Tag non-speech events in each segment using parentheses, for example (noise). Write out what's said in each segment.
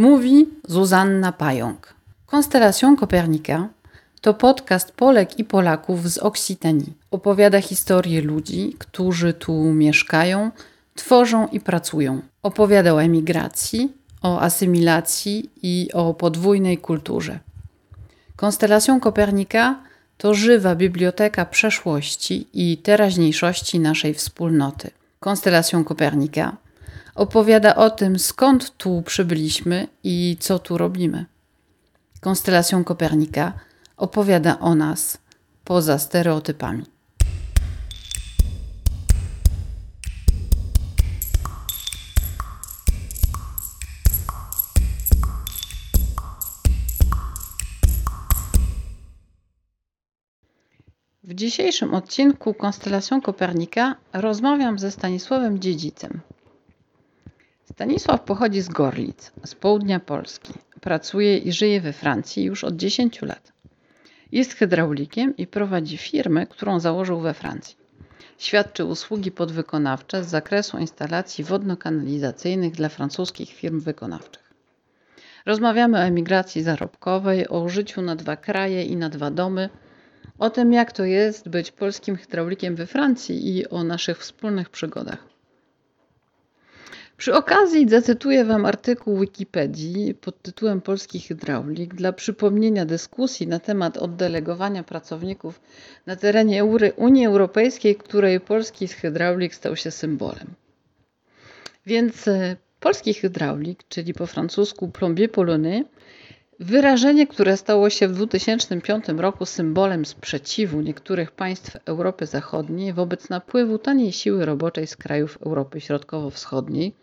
Mówi Zuzanna Pająk. Konstelacją Kopernika to podcast Polek i Polaków z Oksitanii. Opowiada historię ludzi, którzy tu mieszkają, tworzą i pracują. Opowiada o emigracji, o asymilacji i o podwójnej kulturze. Konstelacją Kopernika to żywa biblioteka przeszłości i teraźniejszości naszej wspólnoty. Konstelacją Kopernika opowiada o tym, skąd tu przybyliśmy i co tu robimy. Konstelacją Kopernika opowiada o nas poza stereotypami. W dzisiejszym odcinku Konstelacją Kopernika rozmawiam ze Stanisławem Dziedzicem. Stanisław pochodzi z Gorlic, z południa Polski. Pracuje i żyje we Francji już od 10 lat. Jest hydraulikiem i prowadzi firmę, którą założył we Francji. Świadczy usługi podwykonawcze z zakresu instalacji wodno-kanalizacyjnych dla francuskich firm wykonawczych. Rozmawiamy o emigracji zarobkowej, o życiu na dwa kraje i na dwa domy, o tym jak to jest być polskim hydraulikiem we Francji i o naszych wspólnych przygodach. Przy okazji zacytuję Wam artykuł Wikipedii pod tytułem Polski hydraulik dla przypomnienia dyskusji na temat oddelegowania pracowników na terenie Unii Europejskiej, której polski hydraulik stał się symbolem. Więc e, polski hydraulik, czyli po francusku plombier polonais, wyrażenie, które stało się w 2005 roku symbolem sprzeciwu niektórych państw Europy Zachodniej wobec napływu taniej siły roboczej z krajów Europy Środkowo-Wschodniej –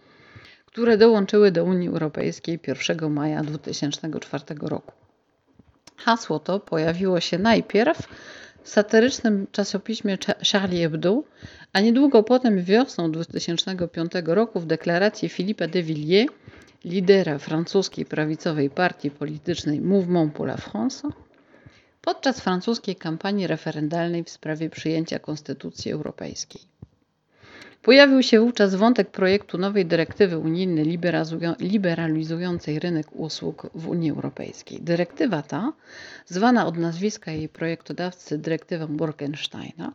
które dołączyły do Unii Europejskiej 1 maja 2004 roku. Hasło to pojawiło się najpierw w satyrycznym czasopiśmie Charlie Hebdo, a niedługo potem wiosną 2005 roku w deklaracji Philippe de Villiers, lidera francuskiej prawicowej partii politycznej Mouvement pour la France, podczas francuskiej kampanii referendalnej w sprawie przyjęcia Konstytucji Europejskiej. Pojawił się wówczas wątek projektu nowej dyrektywy unijnej liberalizującej rynek usług w Unii Europejskiej. Dyrektywa ta, zwana od nazwiska jej projektodawcy dyrektywą Borkensteina,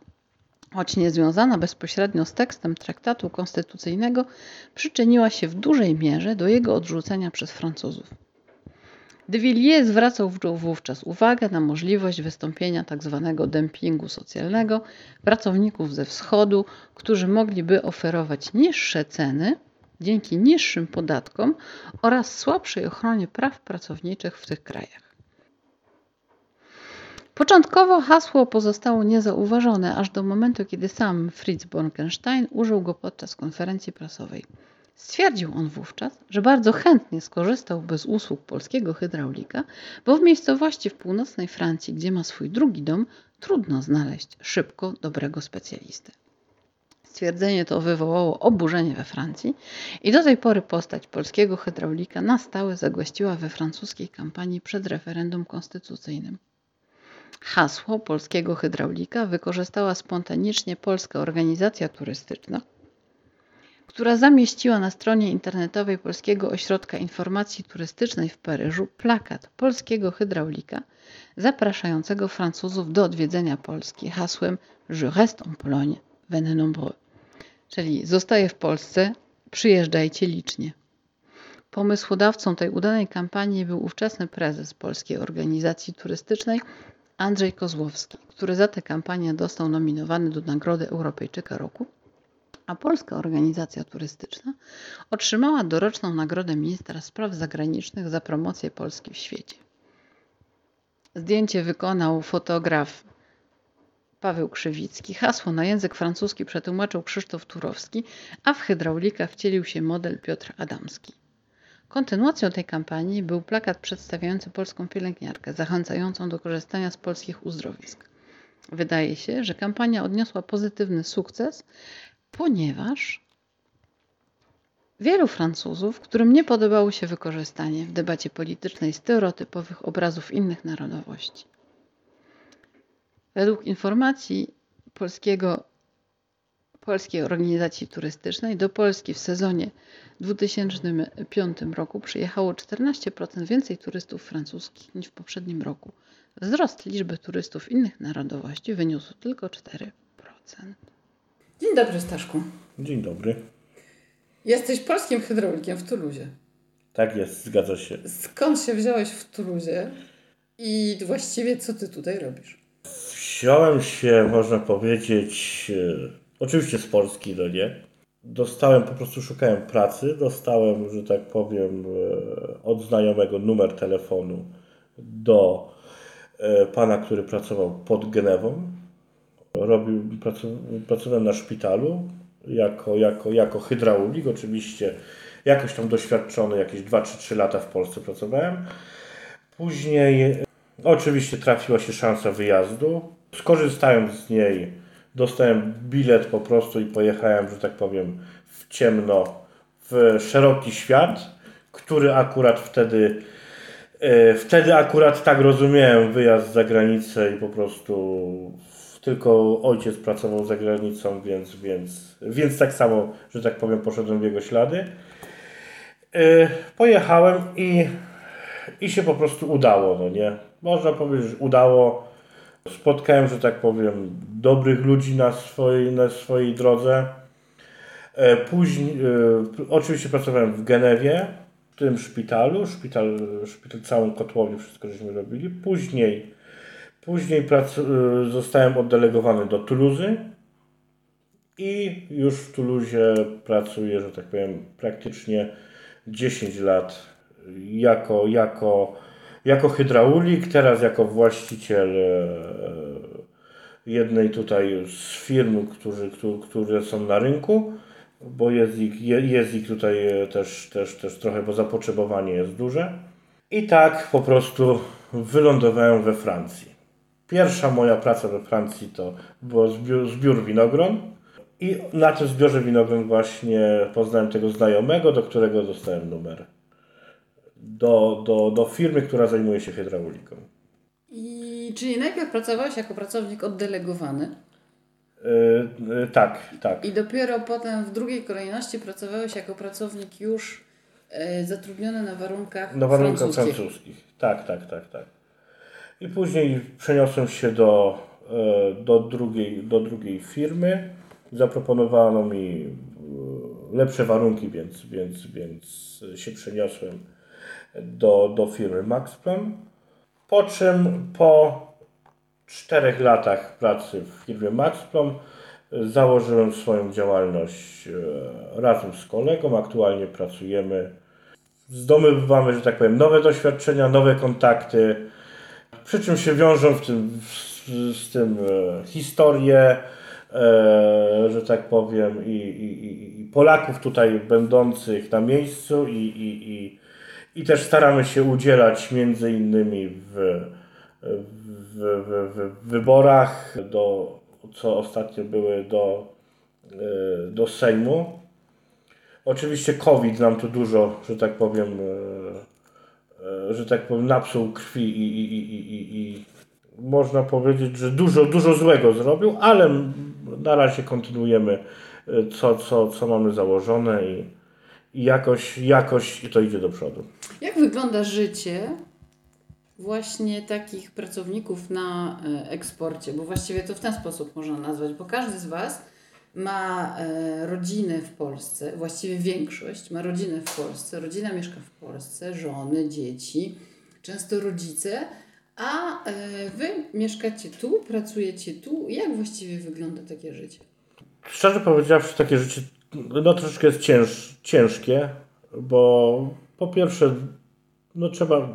choć nie związana bezpośrednio z tekstem traktatu konstytucyjnego, przyczyniła się w dużej mierze do jego odrzucenia przez Francuzów. De Villiers zwracał wówczas uwagę na możliwość wystąpienia tzw. Tak dempingu socjalnego pracowników ze wschodu, którzy mogliby oferować niższe ceny dzięki niższym podatkom oraz słabszej ochronie praw pracowniczych w tych krajach. Początkowo hasło pozostało niezauważone aż do momentu, kiedy sam Fritz Borkenstein użył go podczas konferencji prasowej. Stwierdził on wówczas, że bardzo chętnie skorzystałby z usług polskiego hydraulika, bo w miejscowości w północnej Francji, gdzie ma swój drugi dom, trudno znaleźć szybko dobrego specjalistę. Stwierdzenie to wywołało oburzenie we Francji i do tej pory postać polskiego hydraulika na stałe zagościła we francuskiej kampanii przed referendum konstytucyjnym. Hasło polskiego hydraulika wykorzystała spontanicznie Polska Organizacja Turystyczna, która zamieściła na stronie internetowej Polskiego Ośrodka Informacji Turystycznej w Paryżu plakat polskiego hydraulika zapraszającego Francuzów do odwiedzenia Polski hasłem Je reste en Pologne, venez nombreux, czyli zostaję w Polsce, przyjeżdżajcie licznie. Pomysłodawcą tej udanej kampanii był ówczesny prezes Polskiej Organizacji Turystycznej Andrzej Kozłowski, który za tę kampanię dostał nominowany do Nagrody Europejczyka Roku a Polska Organizacja Turystyczna otrzymała doroczną nagrodę ministra spraw zagranicznych za promocję Polski w świecie. Zdjęcie wykonał fotograf Paweł Krzywicki. Hasło na język francuski przetłumaczył Krzysztof Turowski, a w hydraulika wcielił się model Piotr Adamski. Kontynuacją tej kampanii był plakat przedstawiający polską pielęgniarkę, zachęcającą do korzystania z polskich uzdrowisk. Wydaje się, że kampania odniosła pozytywny sukces, ponieważ wielu Francuzów, którym nie podobało się wykorzystanie w debacie politycznej stereotypowych obrazów innych narodowości. Według informacji polskiego Polskiej Organizacji Turystycznej do Polski w sezonie 2005 roku przyjechało 14% więcej turystów francuskich niż w poprzednim roku. Wzrost liczby turystów innych narodowości wyniósł tylko 4%. Dzień dobry, Staszku. Dzień dobry. Jesteś polskim hydraulikiem w Tuluzie. Tak jest, zgadza się. Skąd się wziąłeś w Tuluzie i właściwie co ty tutaj robisz? Wziąłem się, można powiedzieć, e, oczywiście z Polski, no nie. Dostałem, po prostu szukałem pracy, dostałem, że tak powiem, e, od znajomego numer telefonu do e, pana, który pracował pod Genewą. Robił, pracowałem na szpitalu jako, jako, jako hydraulik, oczywiście jakoś tam doświadczony, jakieś 2 czy 3 lata w Polsce pracowałem. Później oczywiście trafiła się szansa wyjazdu. Skorzystając z niej, dostałem bilet po prostu i pojechałem, że tak powiem, w ciemno, w szeroki świat, który akurat wtedy e, Wtedy akurat tak rozumiałem wyjazd za granicę i po prostu tylko ojciec pracował za granicą, więc, więc, więc tak samo, że tak powiem, poszedłem w jego ślady. Yy, pojechałem i, i się po prostu udało, no nie? Można powiedzieć, że udało. Spotkałem, że tak powiem, dobrych ludzi na swojej, na swojej drodze. Yy, później, yy, oczywiście pracowałem w Genewie, w tym szpitalu, szpital, szpital całą kotłownię, wszystko żeśmy robili. Później, później prac, zostałem oddelegowany do Tuluzy i już w Tuluzie pracuję, że tak powiem, praktycznie 10 lat jako, jako, jako hydraulik, teraz jako właściciel e, jednej tutaj z firm, którzy, które są na rynku, bo jest ich, jest ich tutaj też, też, też trochę, bo zapotrzebowanie jest duże. I tak po prostu wylądowałem we Francji. Pierwsza moja praca we Francji to był zbiór, zbiór winogron. I na tym zbiorze winogron właśnie poznałem tego znajomego, do którego dostałem numer. Do, do, do firmy, która zajmuje się hydrauliką. I czyli najpierw pracowałeś jako pracownik oddelegowany? Yy, yy, tak, tak. I dopiero potem w drugiej kolejności pracowałeś jako pracownik już yy, zatrudniony na warunkach Na warunkach francuskich. francuskich. Tak, tak, tak, tak. I później przeniosłem się do, do, drugiej, do drugiej firmy zaproponowano mi e, lepsze warunki, więc, więc, więc się przeniosłem do, do firmy Maxplan. Po czym po czterech latach pracy w firmie Maxplan założyłem swoją działalność e, razem z kolegą. Aktualnie pracujemy, zdobywamy, że tak powiem, nowe doświadczenia, nowe kontakty, przy czym się wiążą w tym, z, z tym e, historie, E, że tak powiem, i, i, i Polaków tutaj będących na miejscu i, i, i, i też staramy się udzielać między innymi w, w, w, w wyborach, do, co ostatnio były do, e, do Sejmu. Oczywiście COVID nam tu dużo, że tak powiem, e, że tak powiem, napsuł krwi i, i, i, i, i można powiedzieć, że dużo, dużo złego zrobił, ale na razie kontynuujemy y, co, co, co mamy założone i, i jakoś, jakoś to idzie do przodu. Jak wygląda życie właśnie takich pracowników na e, eksporcie? Bo właściwie to w ten sposób można nazwać, bo każdy z Was ma e, rodzinę w Polsce, właściwie większość ma rodzinę w Polsce, rodzina mieszka w Polsce, żony, dzieci, często rodzice, a e, wy mieszkacie tu, pracujecie tu. Jak właściwie wygląda takie życie? Szczerze powiedziawszy, takie życie no, troszeczkę jest cięż, ciężkie, bo po pierwsze, no, trzeba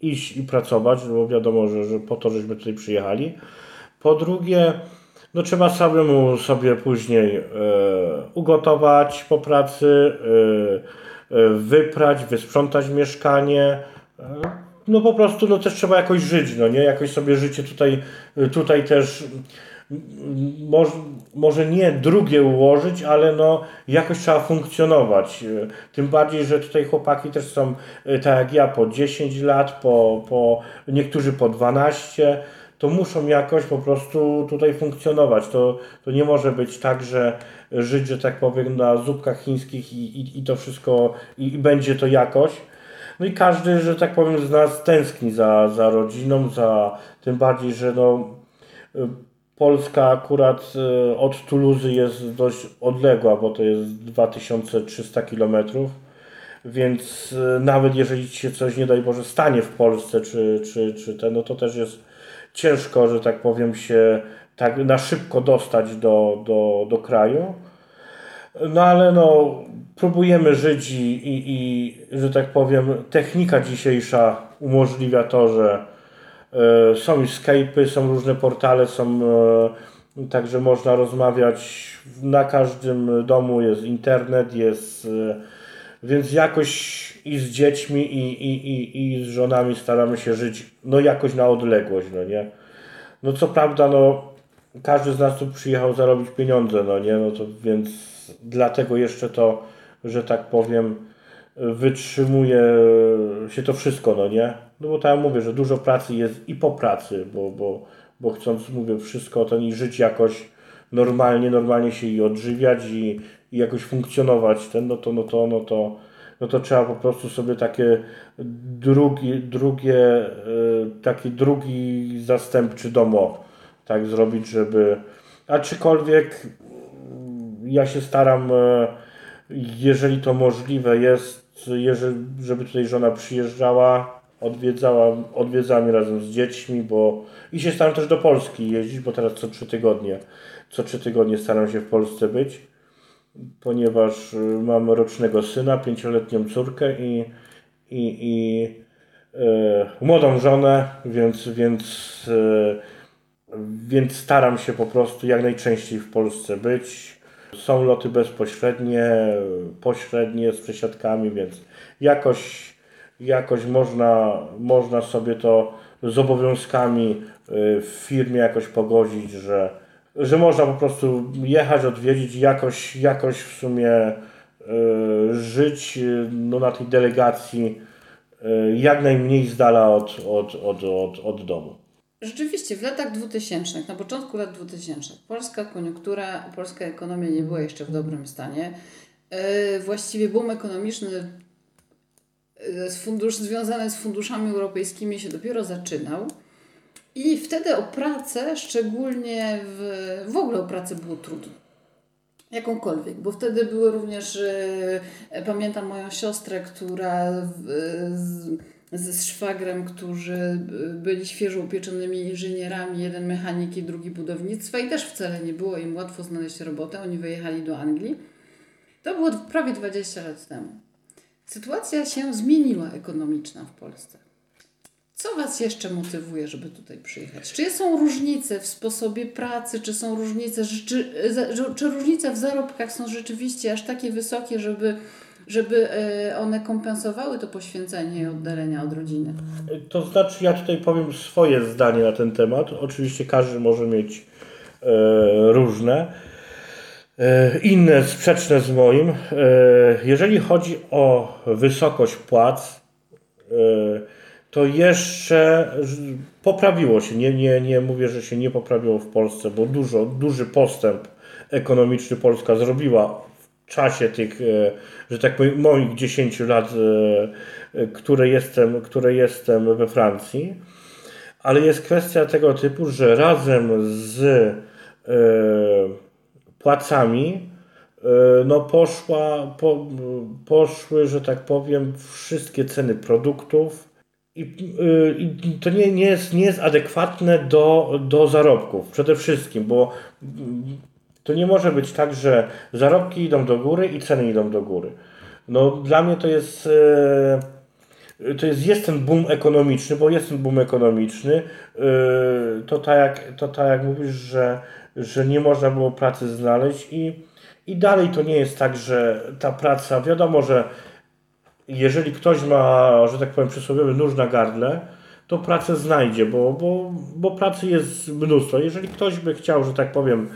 iść i pracować, bo wiadomo, że, że po to, żeśmy tutaj przyjechali. Po drugie, no trzeba samemu sobie później e, ugotować po pracy, e, e, wyprać, wysprzątać mieszkanie. E, no po prostu no też trzeba jakoś żyć, no nie? Jakoś sobie życie tutaj, tutaj też może, może nie drugie ułożyć, ale no jakoś trzeba funkcjonować. Tym bardziej, że tutaj chłopaki też są tak jak ja po 10 lat, po, po niektórzy po 12 to muszą jakoś po prostu tutaj funkcjonować. To, to nie może być tak, że żyć, że tak powiem, na zupkach chińskich i, i, i to wszystko, i, i będzie to jakoś. No i każdy, że tak powiem, z nas tęskni za, za rodziną, za tym bardziej, że no, Polska akurat e, od Tuluzy jest dość odległa, bo to jest 2300 km, więc e, nawet jeżeli się coś, nie daj Boże, stanie w Polsce, czy, czy, czy ten, no to też jest ciężko, że tak powiem, się tak na szybko dostać do, do, do kraju. No ale no, próbujemy żyć i, i, i, że tak powiem, technika dzisiejsza umożliwia to, że y, są Skype'y, są różne portale, są y, także można rozmawiać. Na każdym domu jest internet, jest. Y, więc jakoś i z dziećmi, i, i, i, i z żonami staramy się żyć, no jakoś na odległość, no nie. No co prawda, no każdy z nas tu przyjechał zarobić pieniądze, no nie, no to więc dlatego jeszcze to, że tak powiem, wytrzymuje się to wszystko, no nie? No bo tak mówię, że dużo pracy jest i po pracy, bo, bo, bo chcąc, mówię, wszystko ten i żyć jakoś normalnie, normalnie się i odżywiać i, i jakoś funkcjonować, ten, no to, no to, no to, no to trzeba po prostu sobie takie drugi, drugie, taki drugi zastępczy domo tak zrobić, żeby. Aczkolwiek ja się staram, e, jeżeli to możliwe jest, jeżeli, żeby tutaj żona przyjeżdżała, odwiedzała, odwiedza mnie razem z dziećmi, bo i się staram też do Polski jeździć, bo teraz co trzy tygodnie, co trzy tygodnie staram się w Polsce być, ponieważ e, mam rocznego syna, pięcioletnią córkę i, i, i e, młodą żonę, więc, więc e, więc staram się po prostu jak najczęściej w Polsce być. Są loty bezpośrednie, pośrednie z przesiadkami, więc jakoś, jakoś można, można sobie to z obowiązkami y, w firmie jakoś pogodzić, że, że można po prostu jechać, odwiedzić, jakoś, jakoś w sumie y, żyć y, no, na tej delegacji jak najmniej z dala od, od, od, od, od domu. Rzeczywiście, w latach 2000, na początku lat 2000, polska koniunktura, polska ekonomia nie była jeszcze w dobrym stanie. E, właściwie boom ekonomiczny e, z fundusz, związany z funduszami europejskimi się dopiero zaczynał. I wtedy o pracę, szczególnie w, w ogóle o pracę było trudno. Jakąkolwiek, bo wtedy były również, e, pamiętam moją siostrę, która z, z szwagrem, którzy byli świeżo upieczonymi inżynierami, jeden mechaniki, drugi budownictwa i też wcale nie było im łatwo znaleźć robotę. Oni wyjechali do Anglii. To było prawie 20 lat temu. Sytuacja się zmieniła ekonomiczna w Polsce. Co Was jeszcze motywuje, żeby tutaj przyjechać? Czy są różnice w sposobie pracy, czy są różnice, czy, czy, różnice w zarobkach są rzeczywiście aż takie wysokie, żeby żeby e, one kompensowały to poświęcenie i oddalenia od rodziny. To znaczy, ja tutaj powiem swoje zdanie na ten temat. Oczywiście każdy może mieć e, różne. E, inne sprzeczne z moim. E, jeżeli chodzi o wysokość płac, e, to jeszcze poprawiło się. Nie, nie, nie mówię, że się nie poprawiło w Polsce, bo dużo, duży postęp ekonomiczny Polska zrobiła czasie tych, e, że tak powiem, moich 10 lat, e, e, które jestem, które jestem we Francji, ale jest kwestia tego typu, że razem z płacami no poszła, po, poszły, że tak powiem, wszystkie ceny produktów i, i to nie, nie, jest, nie jest adekwatne do, do zarobków przede wszystkim, bo to nie może być tak, że zarobki idą do góry i ceny idą do góry. No dla mnie to jest e, to jest, jest ten boom ekonomiczny, bo jest ten boom ekonomiczny, to tak jak, to tak jak mówisz, że, że nie można było pracy znaleźć i, i dalej to nie jest tak, że ta praca, wiadomo, że jeżeli ktoś ma, że tak powiem, przysłowiowy nóż na gardle, to pracę znajdzie, bo, bo, bo pracy jest mnóstwo. Jeżeli ktoś by chciał, że tak powiem,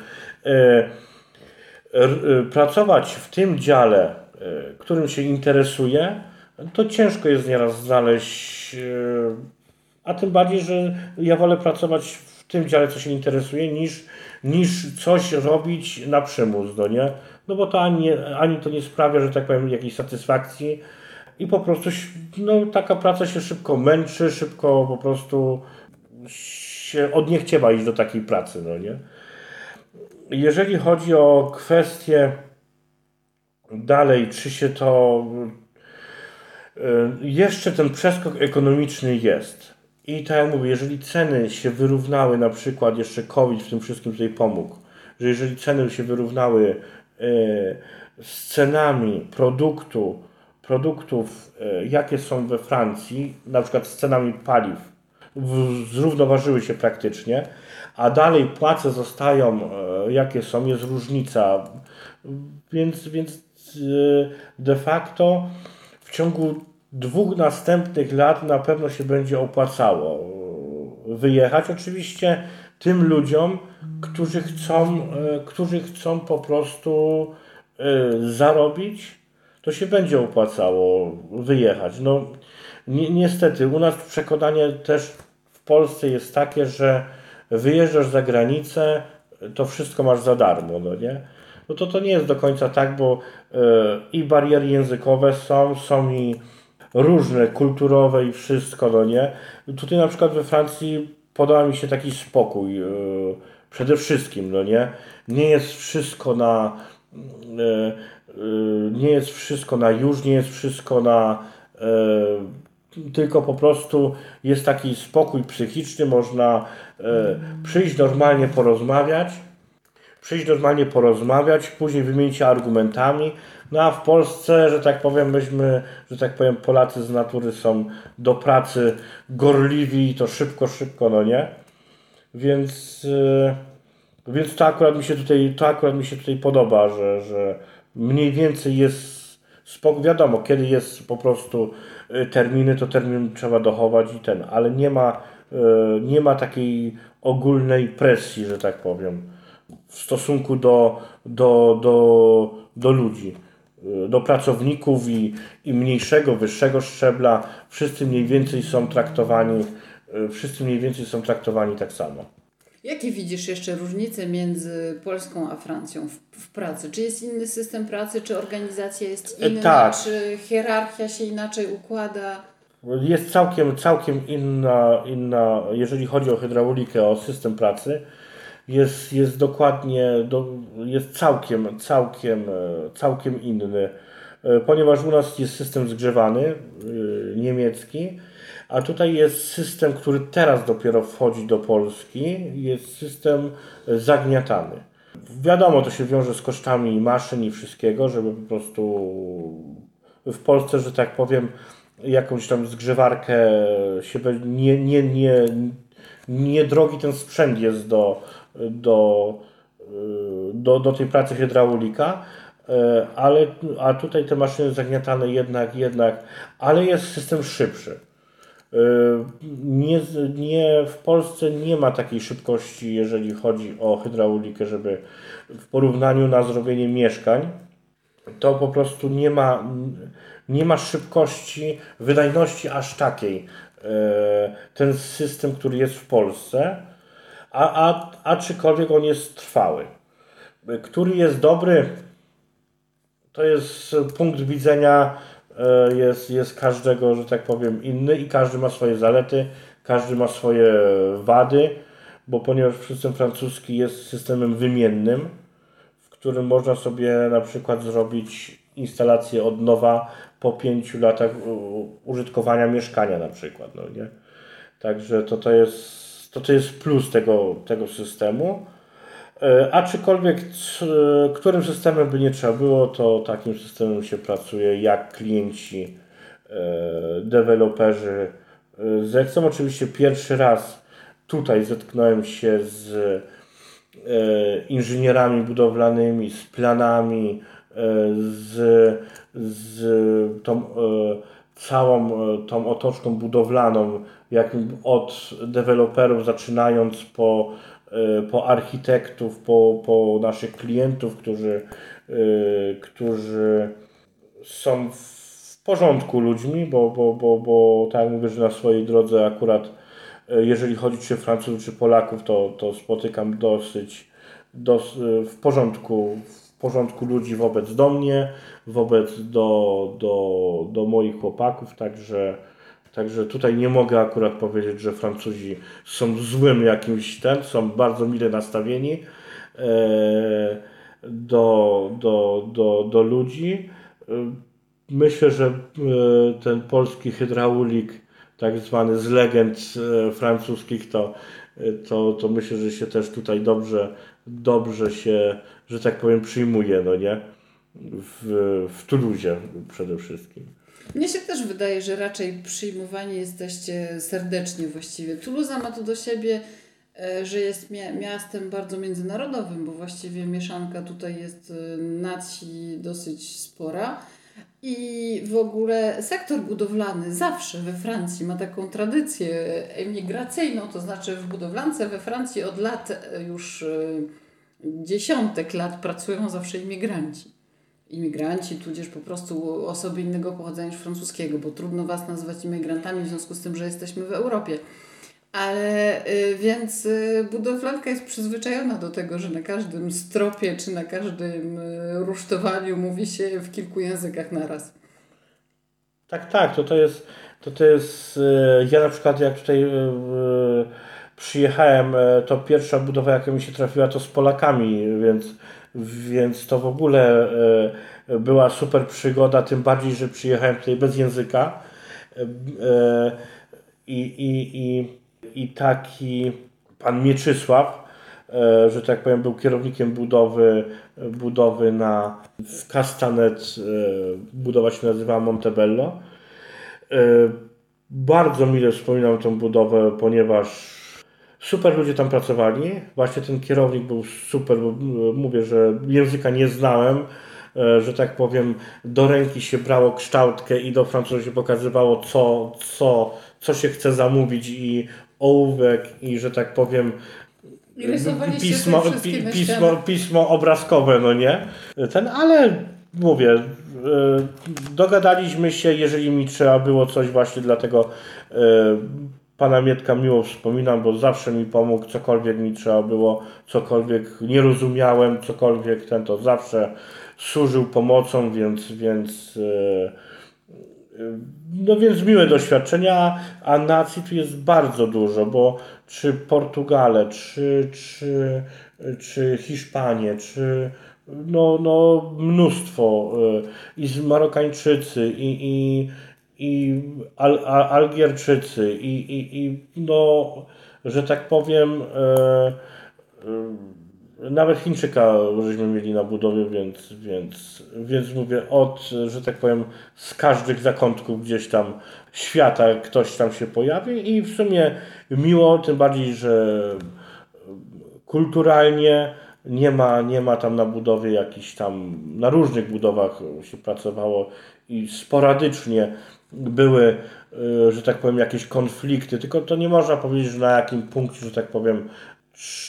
E, e, pracować w tym dziale, e, którym się interesuje, to ciężko jest nieraz znaleźć A tym bardziej, że ja wolę pracować w tym dziale, co się interesuje, niż, niż coś robić na przymus, no nie? No bo to ani, ani to nie sprawia, że tak powiem, jakiejś satysfakcji i po prostu no, taka praca się szybko męczy, szybko po prostu się od niechciewa iść do takiej pracy, no nie? Jeżeli chodzi o kwestię dalej, czy się to y, jeszcze ten przeskok ekonomiczny jest. I tak jak mówię, jeżeli ceny się wyrównały, na przykład jeszcze COVID w tym wszystkim tutaj pomógł, że jeżeli ceny się wyrównały y, z cenami produktu, produktów, y, jakie są we Francji, na przykład z cenami paliw, zrównoważyły się praktycznie, a dalej płace zostają jakie są, jest różnica. Więc, więc de facto w ciągu dwóch następnych lat na pewno się będzie opłacało wyjechać. Oczywiście tym ludziom, którzy chcą, którzy chcą po prostu zarobić, to się będzie opłacało wyjechać. No, ni niestety, u nas przekonanie też w Polsce jest takie, że wyjeżdżasz za granicę, to wszystko masz za darmo, no nie? no to to nie jest do końca tak, bo e, i bariery językowe są, są i różne, kulturowe i wszystko, no nie. Tutaj na przykład we Francji podoba mi się taki spokój, e, przede wszystkim, no nie. Nie jest wszystko na e, nie jest wszystko na już, nie jest wszystko na tylko po prostu jest taki spokój psychiczny, można przyjść normalnie porozmawiać przyjść normalnie porozmawiać, później wymienić się argumentami. No a w Polsce, że tak powiem, myśmy, że tak powiem, Polacy z natury są do pracy gorliwi i to szybko, szybko, no nie? Więc, więc to akurat mi się tutaj, to akurat mi się tutaj podoba, że, że mniej więcej jest spokój. Wiadomo, kiedy jest po prostu y, terminy, to termin trzeba dochować i ten, ale nie ma, yy, nie ma takiej ogólnej presji, że tak powiem w stosunku do, do, do, do ludzi, y, do pracowników i, i mniejszego, wyższego szczebla. Wszyscy mniej więcej są traktowani, y, wszyscy mniej więcej są traktowani tak samo. Jakie widzisz jeszcze różnice między Polską a Francją w, w, pracy? Czy jest inny system pracy, czy organizacja jest e, inna, tak. czy hierarchia się inaczej układa? Jest całkiem, całkiem inna, inna, jeżeli chodzi o hydraulikę, o system pracy jest, jest dokładnie, do, jest całkiem, całkiem, e, całkiem inny, e, ponieważ u nas jest system zgrzewany, niemiecki, a tutaj jest system, który teraz dopiero wchodzi do Polski, jest system zagniatany. Wiadomo, to się wiąże z kosztami maszyn i wszystkiego, żeby po prostu w Polsce, że tak powiem, jakąś tam zgrzewarkę się nie, nie, nie, nie drogi ten sprzęt jest do, do, do, do tej pracy hydraulika, e, ale, a tutaj te maszyny zagniatane jednak, jednak, ale jest system szybszy. E, nie, nie, w Polsce nie ma takiej szybkości, jeżeli chodzi o hydraulikę, żeby w porównaniu na zrobienie mieszkań, to po prostu nie ma, nie ma szybkości, wydajności aż takiej. E, ten system, który jest w Polsce, a, a, aczkolwiek on jest trwały. Który jest dobry, to jest punkt widzenia jest, jest każdego, że tak powiem, inny i każdy ma swoje zalety, każdy ma swoje wady, bo ponieważ system francuski jest systemem wymiennym, w którym można sobie na przykład zrobić instalację od nowa po pięciu latach użytkowania mieszkania na przykład, no nie? Także to, to jest to to jest plus tego, tego systemu. E, aczkolwiek, którym systemem by nie trzeba było, to takim systemem się pracuje, jak klienci, e, deweloperzy e, zechcą. Oczywiście pierwszy raz tutaj zetknąłem się z inżynierami budowlanymi, z planami, z, z tą całą tą otoczką budowlaną, jak od deweloperów zaczynając po, po architektów, po, po naszych klientów, którzy, e, którzy są w porządku ludźmi, bo, bo, bo, bo tak jak mówię, że na swojej drodze akurat jeżeli chodzi czy Francuzów, czy Polaków, to, to spotykam dosyć dos, w, porządku, w porządku ludzi wobec do mnie, wobec do, do, do moich chłopaków, także, także tutaj nie mogę akurat powiedzieć, że Francuzi są złym jakimś ten, są bardzo mile nastawieni e, do, do, do, do ludzi. Myślę, że e, ten polski hydraulik, tak zwany z legend e, francuskich, to, e, to, to myślę, że się też tutaj dobrze, dobrze się, że tak powiem, przyjmuje, no nie? W, w Toulouse przede wszystkim. Mnie się też wydaje, że raczej przyjmowani jesteście serdecznie właściwie. Toulouse ma to do siebie, że jest miastem bardzo międzynarodowym, bo właściwie mieszanka tutaj jest nacji dosyć spora. I w ogóle sektor budowlany zawsze we Francji ma taką tradycję emigracyjną, to znaczy w budowlance we Francji od lat już e, dziesiątek lat pracują zawsze imigranci. Imigranci, tudzież po prostu osoby innego pochodzenia niż francuskiego, bo trudno Was nazwać imigrantami w związku z tym, że jesteśmy w Europie. Ale y, więc y, budowlanka jest przyzwyczajona do tego, że na każdym stropie czy na każdym y, rusztowaniu mówi się w kilku językach naraz. Tak, tak, to, to jest, to, to jest, ja na przykład jak tutaj przyjechałem, to pierwsza budowa jaka mi się trafiła to z Polakami, więc, więc to w ogóle była super przygoda, tym bardziej, że przyjechałem tutaj bez języka i, i, i i taki pan Mieczysław, e, że tak powiem, był kierownikiem budowy, budowy na w Castanet, e, budowa się nazywała Montebello. E, bardzo mile wspominam tę budowę, ponieważ super ludzie tam pracowali. Właśnie ten kierownik był super, bo mówię, że języka nie znałem, że tak powiem, do ręki się brało kształtkę i do Francuzów się pokazywało, co, co, co się chce zamówić i ołówek i że tak powiem pismo, pismo, pismo obrazkowe, no nie? Ten, ale mówię, e, dogadaliśmy się, jeżeli mi trzeba było coś właśnie dlatego e, pana Mietka miło wspominam, bo zawsze mi pomógł, cokolwiek mi trzeba było, cokolwiek nie rozumiałem, cokolwiek ten to zawsze służył pomocą, więc, więc e, no więc miłe doświadczenia, a nacji tu jest bardzo dużo, bo czy Portugale, czy, czy, czy Hiszpanie, czy no, no mnóstwo y, i Marokańczycy i, i, i Al, Al, Algierczycy i, i, i no, że tak powiem y, y, nawet Chińczyka żeśmy mieli na budowie, więc, więc, więc mówię, od, że tak powiem, z każdych zakątków gdzieś tam świata ktoś tam się pojawi i w sumie miło, tym bardziej, że kulturalnie nie ma, nie ma tam na budowie jakichś tam, na różnych budowach się pracowało i sporadycznie były, e, że tak powiem, jakieś konflikty, tylko to nie można powiedzieć, że na jakim punkcie, że tak powiem,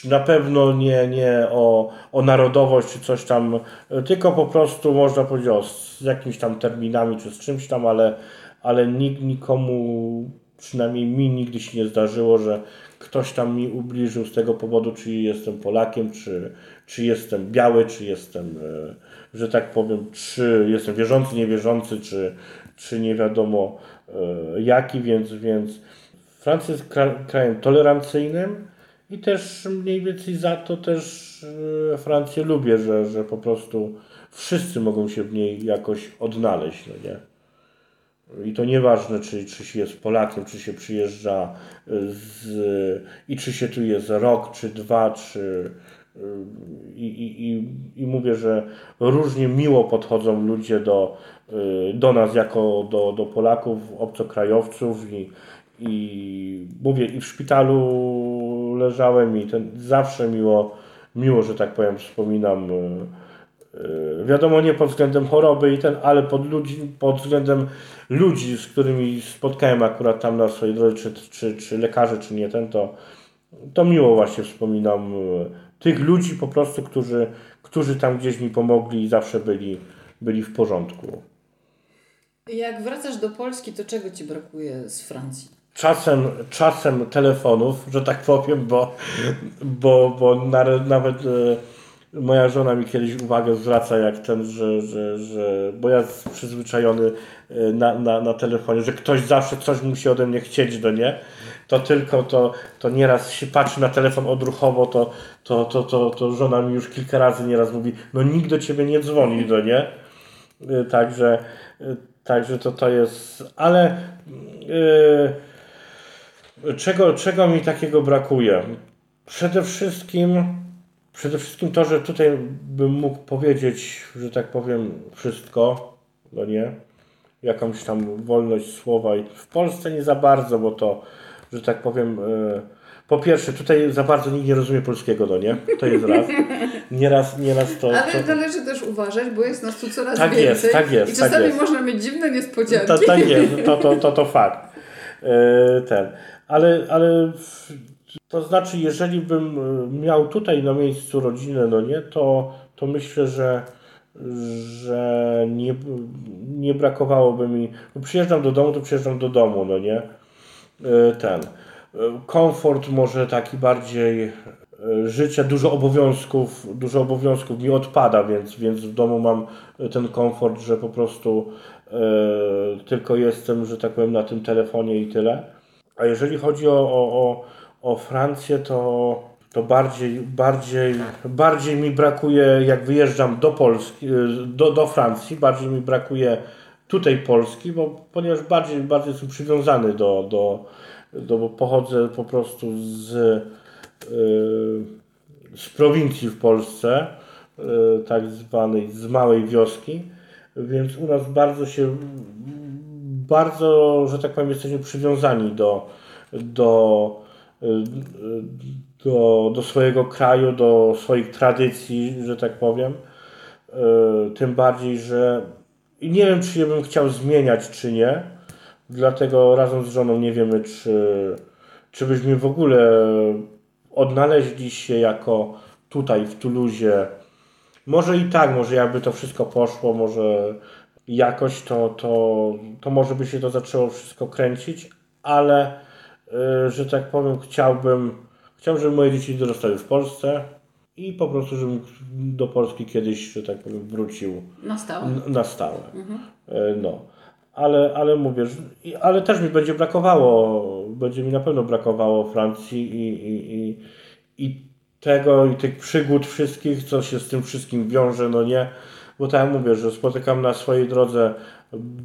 na pewno nie, nie o, o narodowość czy coś tam, tylko po prostu można powiedzieć o, z jakimiś tam terminami czy z czymś tam, ale, ale nikt, nikomu, przynajmniej mi nigdy się nie zdarzyło, że ktoś tam mi ubliżył z tego powodu, czy jestem Polakiem, czy, czy jestem biały, czy jestem, e, że tak powiem, czy jestem wierzący, niewierzący, czy, czy nie wiadomo e, jaki, więc, więc Francja jest krajem tolerancyjnym, i też mniej więcej za to też e, Francję lubię, że, że po prostu wszyscy mogą się w niej jakoś odnaleźć, no nie? I to nieważne, czy, czy się jest Polakiem, czy się przyjeżdża z, i czy się tu jest rok, czy dwa, czy i, i, i, mówię, że różnie miło podchodzą ludzie do, do nas jako do, do Polaków, obcokrajowców i, i mówię, i w szpitalu leżałem i ten zawsze miło, miło, że tak powiem, wspominam. E, e, wiadomo, nie pod względem choroby i ten, ale pod, ludzi, pod względem ludzi, z którymi spotkałem akurat tam na swojej drodze, czy, czy, czy lekarzy, czy nie ten, to, to miło właśnie wspominam tych ludzi po prostu, którzy, którzy tam gdzieś mi pomogli i zawsze byli, byli w porządku. Jak wracasz do Polski, to czego ci brakuje z Francji? czasem, czasem telefonów, że tak powiem, bo, bo, bo nawet moja żona mi kiedyś uwagę zwraca, jak ten, że, że, że bo ja przyzwyczajony na, na, na telefonie, że ktoś zawsze coś musi ode mnie chcieć, do nie? To tylko to, to nieraz się patrzy na telefon odruchowo, to, to, to, to, to żona mi już kilka razy nieraz mówi, no nikt do ciebie nie dzwoni, no nie? Y, także, y, także to, to jest, ale yy, czego, czego mi takiego brakuje? Przede wszystkim, przede wszystkim to, że tutaj bym mógł powiedzieć, że tak powiem, wszystko, no nie? Jakąś tam wolność słowa i w Polsce nie za bardzo, bo to że tak powiem, e, po pierwsze, tutaj za bardzo nikt nie rozumie polskiego, no nie? To jest raz. Nieraz, nieraz to... Ale to... należy też uważać, bo jest nas tu coraz tak więcej. Jest, tak jest, I czasami tak jest. można mieć dziwne niespodzianki. To, tak jest, to, to, to, to fakt. E, ten. Ale, ale to znaczy, jeżeli bym e, miał tutaj na miejscu rodzinę, no nie, to, to myślę, że że nie, nie brakowałoby mi. Przyjeżdżam do domu, to przyjeżdżam do domu, no nie ten e, komfort może taki bardziej e, życia, dużo obowiązków, dużo obowiązków mi odpada, więc, więc w domu mam ten komfort, że po prostu e, tylko jestem, że tak powiem, na tym telefonie i tyle. A jeżeli chodzi o, o, o, Francję, to, to bardziej, bardziej, bardziej mi brakuje, jak wyjeżdżam do Polski, do, do Francji, bardziej mi brakuje tutaj Polski, bo ponieważ bardziej, bardziej jestem przywiązany do, do, do bo pochodzę po prostu z, yy, z prowincji w Polsce, yy, tak zwanej, z małej wioski, więc u nas bardzo się, bardzo, że tak powiem, jesteśmy przywiązani do, do, yy, do, do swojego kraju, do swoich tradycji, że tak powiem. Tym bardziej, że i nie wiem, czy je bym chciał zmieniać, czy nie. Dlatego razem z żoną nie wiemy, czy, czy byśmy w ogóle odnaleźli się jako tutaj w Tuluzie. Może i tak, może jakby to wszystko poszło, może jakoś to, to, to może by się to zaczęło wszystko kręcić, ale yy, że tak powiem, chciałbym, chciałbym, żeby moje dzieci dorastały w Polsce, i po prostu, żebym do Polski kiedyś, że tak powiem, wrócił na stałe. Na stałe. Mhm. E, no. Ale, ale mówię, że, ale też mi będzie brakowało, będzie mi na pewno brakowało Francji i, i, i, i tego, i tych przygód wszystkich, co się z tym wszystkim wiąże, no nie. Bo tak jak mówię, że spotykam na swojej drodze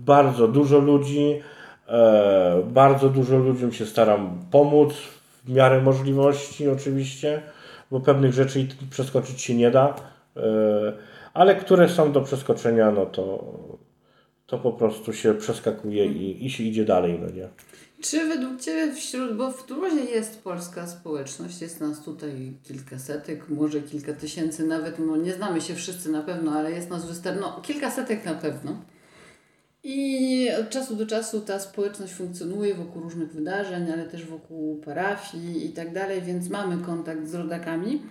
bardzo dużo ludzi, e, bardzo dużo ludziom się staram pomóc, w miarę możliwości oczywiście bo pewnych rzeczy przeskoczyć się nie da, e, ale które są do przeskoczenia, no to, to po prostu się przeskakuje i, i się idzie dalej, no nie. Czy według Ciebie wśród, bo w Turozie jest polska społeczność, jest nas tutaj kilkasetek, może kilka tysięcy nawet, no nie znamy się wszyscy na pewno, ale jest nas wystarczająco, no kilkasetek na pewno. I od czasu do czasu ta społeczność funkcjonuje wokół różnych wydarzeń, ale też wokół parafii i tak dalej, więc mamy kontakt z rodakami.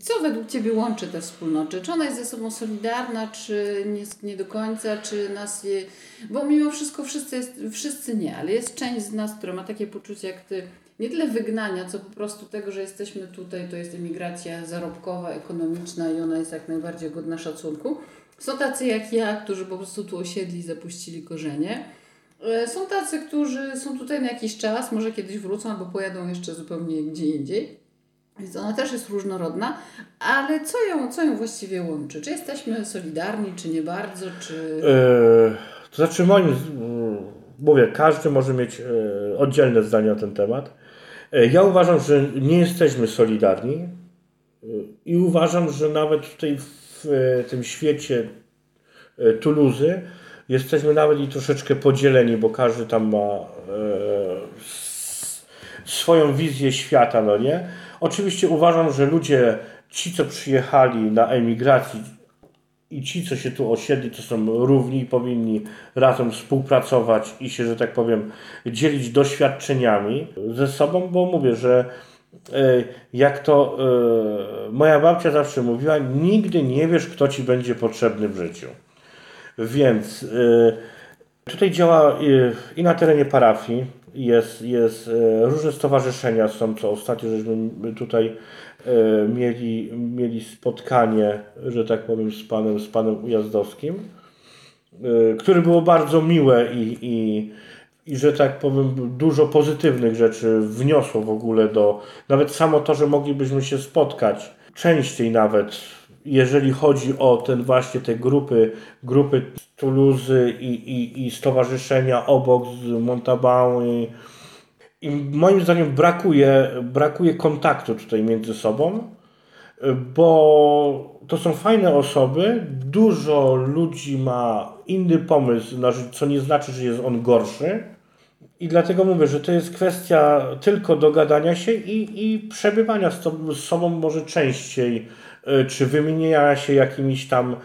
Co według Ciebie łączy te wspólnoty? Czy ona jest ze sobą solidarna, czy nie, nie do końca, czy nas je... Bo mimo wszystko wszyscy, jest, wszyscy nie, ale jest część z nas, która ma takie poczucie jak Ty, nie tyle wygnania, co po prostu tego, że jesteśmy tutaj, to jest emigracja zarobkowa, ekonomiczna i ona jest jak najbardziej godna szacunku. Są tacy jak ja, którzy po prostu tu osiedli, zapuścili korzenie. E, są tacy, którzy są tutaj na jakiś czas, może kiedyś wrócą albo pojadą jeszcze zupełnie gdzie indziej. Więc ona też jest różnorodna, ale co ją, co ją właściwie łączy? Czy jesteśmy solidarni, czy nie bardzo, czy... Yy, to znaczy moim, mówię, każdy może mieć yy, oddzielne zdanie na ten temat. Ja uważam, że nie jesteśmy solidarni i uważam, że nawet tutaj tym świecie e, Tuluzy jesteśmy nawet i troszeczkę podzieleni, bo każdy tam ma e, swoją wizję świata, no nie? Oczywiście uważam, że ludzie, ci co przyjechali na emigracji i ci co się tu osiedli, to są równi i powinni razem współpracować i się, że tak powiem, dzielić doświadczeniami ze sobą, bo mówię, że E, jak to e, moja babcia zawsze mówiła, nigdy nie wiesz, kto ci będzie potrzebny w życiu. Więc e, tutaj działa i na terenie parafii, jest, jest e, różne stowarzyszenia są, co ostatnio żeśmy tutaj e, mieli, mieli spotkanie, że tak powiem, z panem, z panem Ujazdowskim, e, które było bardzo miłe i, i, i że tak powiem, dużo pozytywnych rzeczy wniosło w ogóle do, nawet samo to, że moglibyśmy się spotkać częściej nawet, jeżeli chodzi o ten właśnie te grupy, grupy Toulouse i, i, i stowarzyszenia obok z Montabon i, i moim zdaniem brakuje, brakuje kontaktu tutaj między sobą, bo to są fajne osoby, dużo ludzi ma inny pomysł co nie znaczy, że jest on gorszy. I dlatego mówię, że to jest kwestia tylko dogadania się i, i przebywania z, to, z sobą może częściej, y, czy wymieniania się jakimiś tam,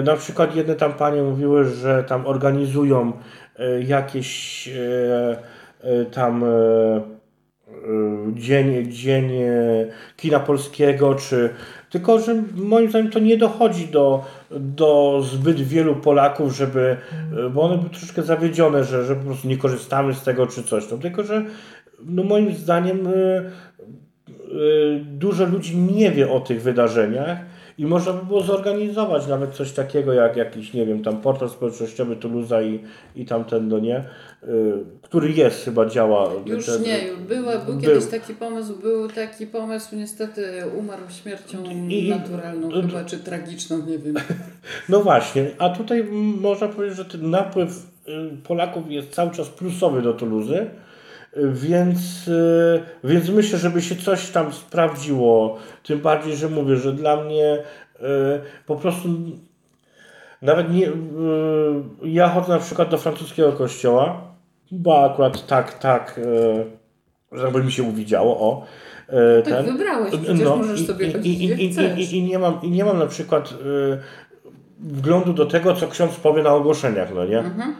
y, na przykład jedne tam panie mówiły, że tam organizują y, jakieś tam dzień, dzień kina polskiego, czy tylko, że moim zdaniem to nie dochodzi do, do zbyt wielu Polaków, żeby, bo one były troszkę zawiedzione, że, że po prostu nie korzystamy z tego czy coś. No, tylko, że no moim zdaniem y, y, dużo ludzi nie wie o tych wydarzeniach i można by było zorganizować nawet coś takiego jak jakiś, nie wiem, tam portal społecznościowy Toulouse'a i, i tamten, no nie, y, który jest, chyba działa. Już ten, nie, była, był, był. kiedyś taki pomysł, był taki pomysł, niestety umarł śmiercią I- naturalną i- chyba, czy tragiczną, nie wiem. (laughs) No właśnie, a tutaj można powiedzieć, że ten napływ y, Polaków jest cały czas plusowy do Toulouse, y, więc, y, więc myślę, żeby się coś tam sprawdziło. Tym bardziej, że mówię, że dla mnie y, po prostu nawet nie. y, Ja chodzę na przykład do francuskiego kościoła, bo akurat tak, tak, y, żeby mi się uwidziało. O, y, Tak wybrałeś, przecież możesz i, sobie i, i, i, i, i, nie mam, I nie mam na przykład wglądu do tego, co ksiądz powie na ogłoszeniach, no nie? Mhm,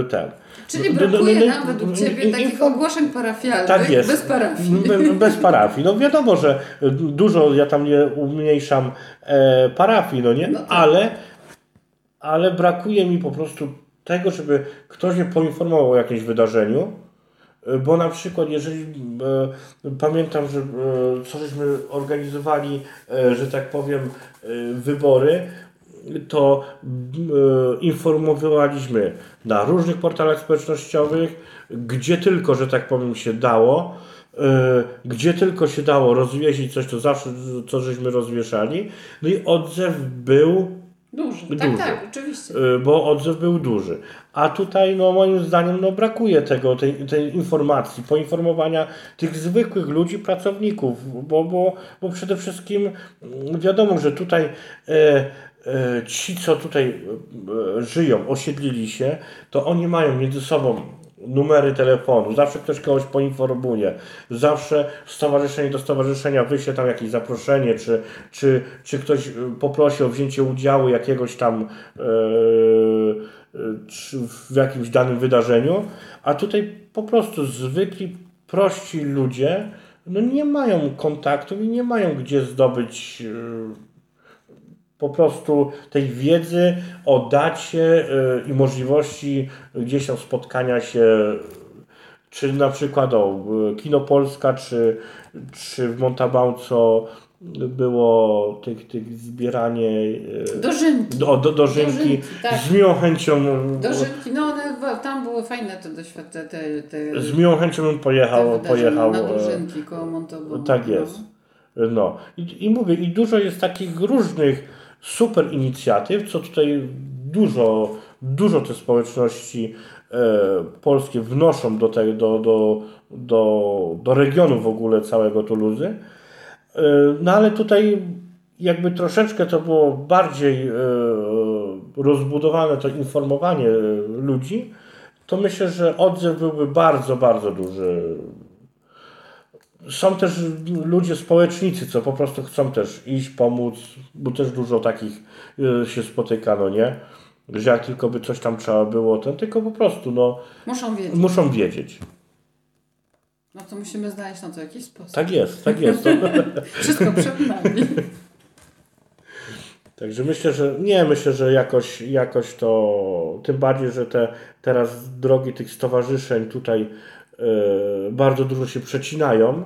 Y, ten. Czyli No, no, brakuje no, no, nam według Ciebie takich ogłoszeń parafialnych Tak jest. bez parafii. Be- Bez parafii. No wiadomo, że dużo ja tam nie umniejszam e, parafii, no nie? No tak. ale, ale brakuje mi po prostu tego, żeby ktoś mnie poinformował o jakimś wydarzeniu. E, Bo na przykład, jeżeli e, pamiętam, że e, co żeśmy organizowali, że tak powiem, wybory, to informowaliśmy na różnych portalach społecznościowych, gdzie tylko, że tak powiem, się dało. Gdzie tylko się dało rozwiesić coś, to zawsze co żeśmy rozwieszali. No i odzew był Duży. Tak, Duży. tak, oczywiście. Y, bo odzew był duży. A tutaj, no moim zdaniem, no brakuje tego, tej, tej informacji, poinformowania tych zwykłych ludzi, pracowników, bo, bo, bo przede wszystkim mm, wiadomo, że tutaj e, e, ci, co tutaj e, żyją, osiedlili się, to oni mają między sobą numery telefonu, zawsze ktoś kogoś poinformuje, zawsze stowarzyszenie do stowarzyszenia wyśle tam jakieś zaproszenie, czy, czy, czy ktoś y, poprosi o wzięcie udziału jakiegoś tam czy w jakimś danym wydarzeniu, a tutaj po prostu zwykli, prości ludzie no nie mają kontaktu i nie mają gdzie zdobyć e, po prostu tej wiedzy o dacie y, i możliwości gdzieś tam spotkania się, czy na przykład o y, Kino Polska, czy, czy w Montabon, co było tych, tych zbieranie y, Dożynki. do, do, dożynki. Dożynki, tak. Z miłą chęcią Dożynki, no one, tam były fajne te doświadczenia, te, te, z miłą chęcią bym pojechał, pojechał na e, Dożynki koło Montauban. Tak jest. No. I, I mówię, i dużo jest takich różnych super inicjatyw, co tutaj dużo, dużo te społeczności e, polskie wnoszą do, te, do, do, do, do regionu w ogóle całego Toulouse. E, no ale tutaj jakby troszeczkę to było bardziej e, rozbudowane, to informowanie ludzi, to myślę, że odzew byłby bardzo, bardzo duży. Są też ludzie społecznicy, co po prostu chcą też iść, pomóc, bo też dużo takich e, się spotyka, no nie? Że jak tylko by coś tam trzeba było, to tylko po prostu, no, Muszą wiedzieć. muszą wiedzieć. No to musimy znaleźć na to jakiś sposób. Tak jest, tak jest. To, (laughs) Wszystko przed nami. (laughs) Także myślę, że nie, myślę, że jakoś, jakoś to, tym bardziej, że te teraz drogi tych stowarzyszeń tutaj bardzo dużo się przecinają.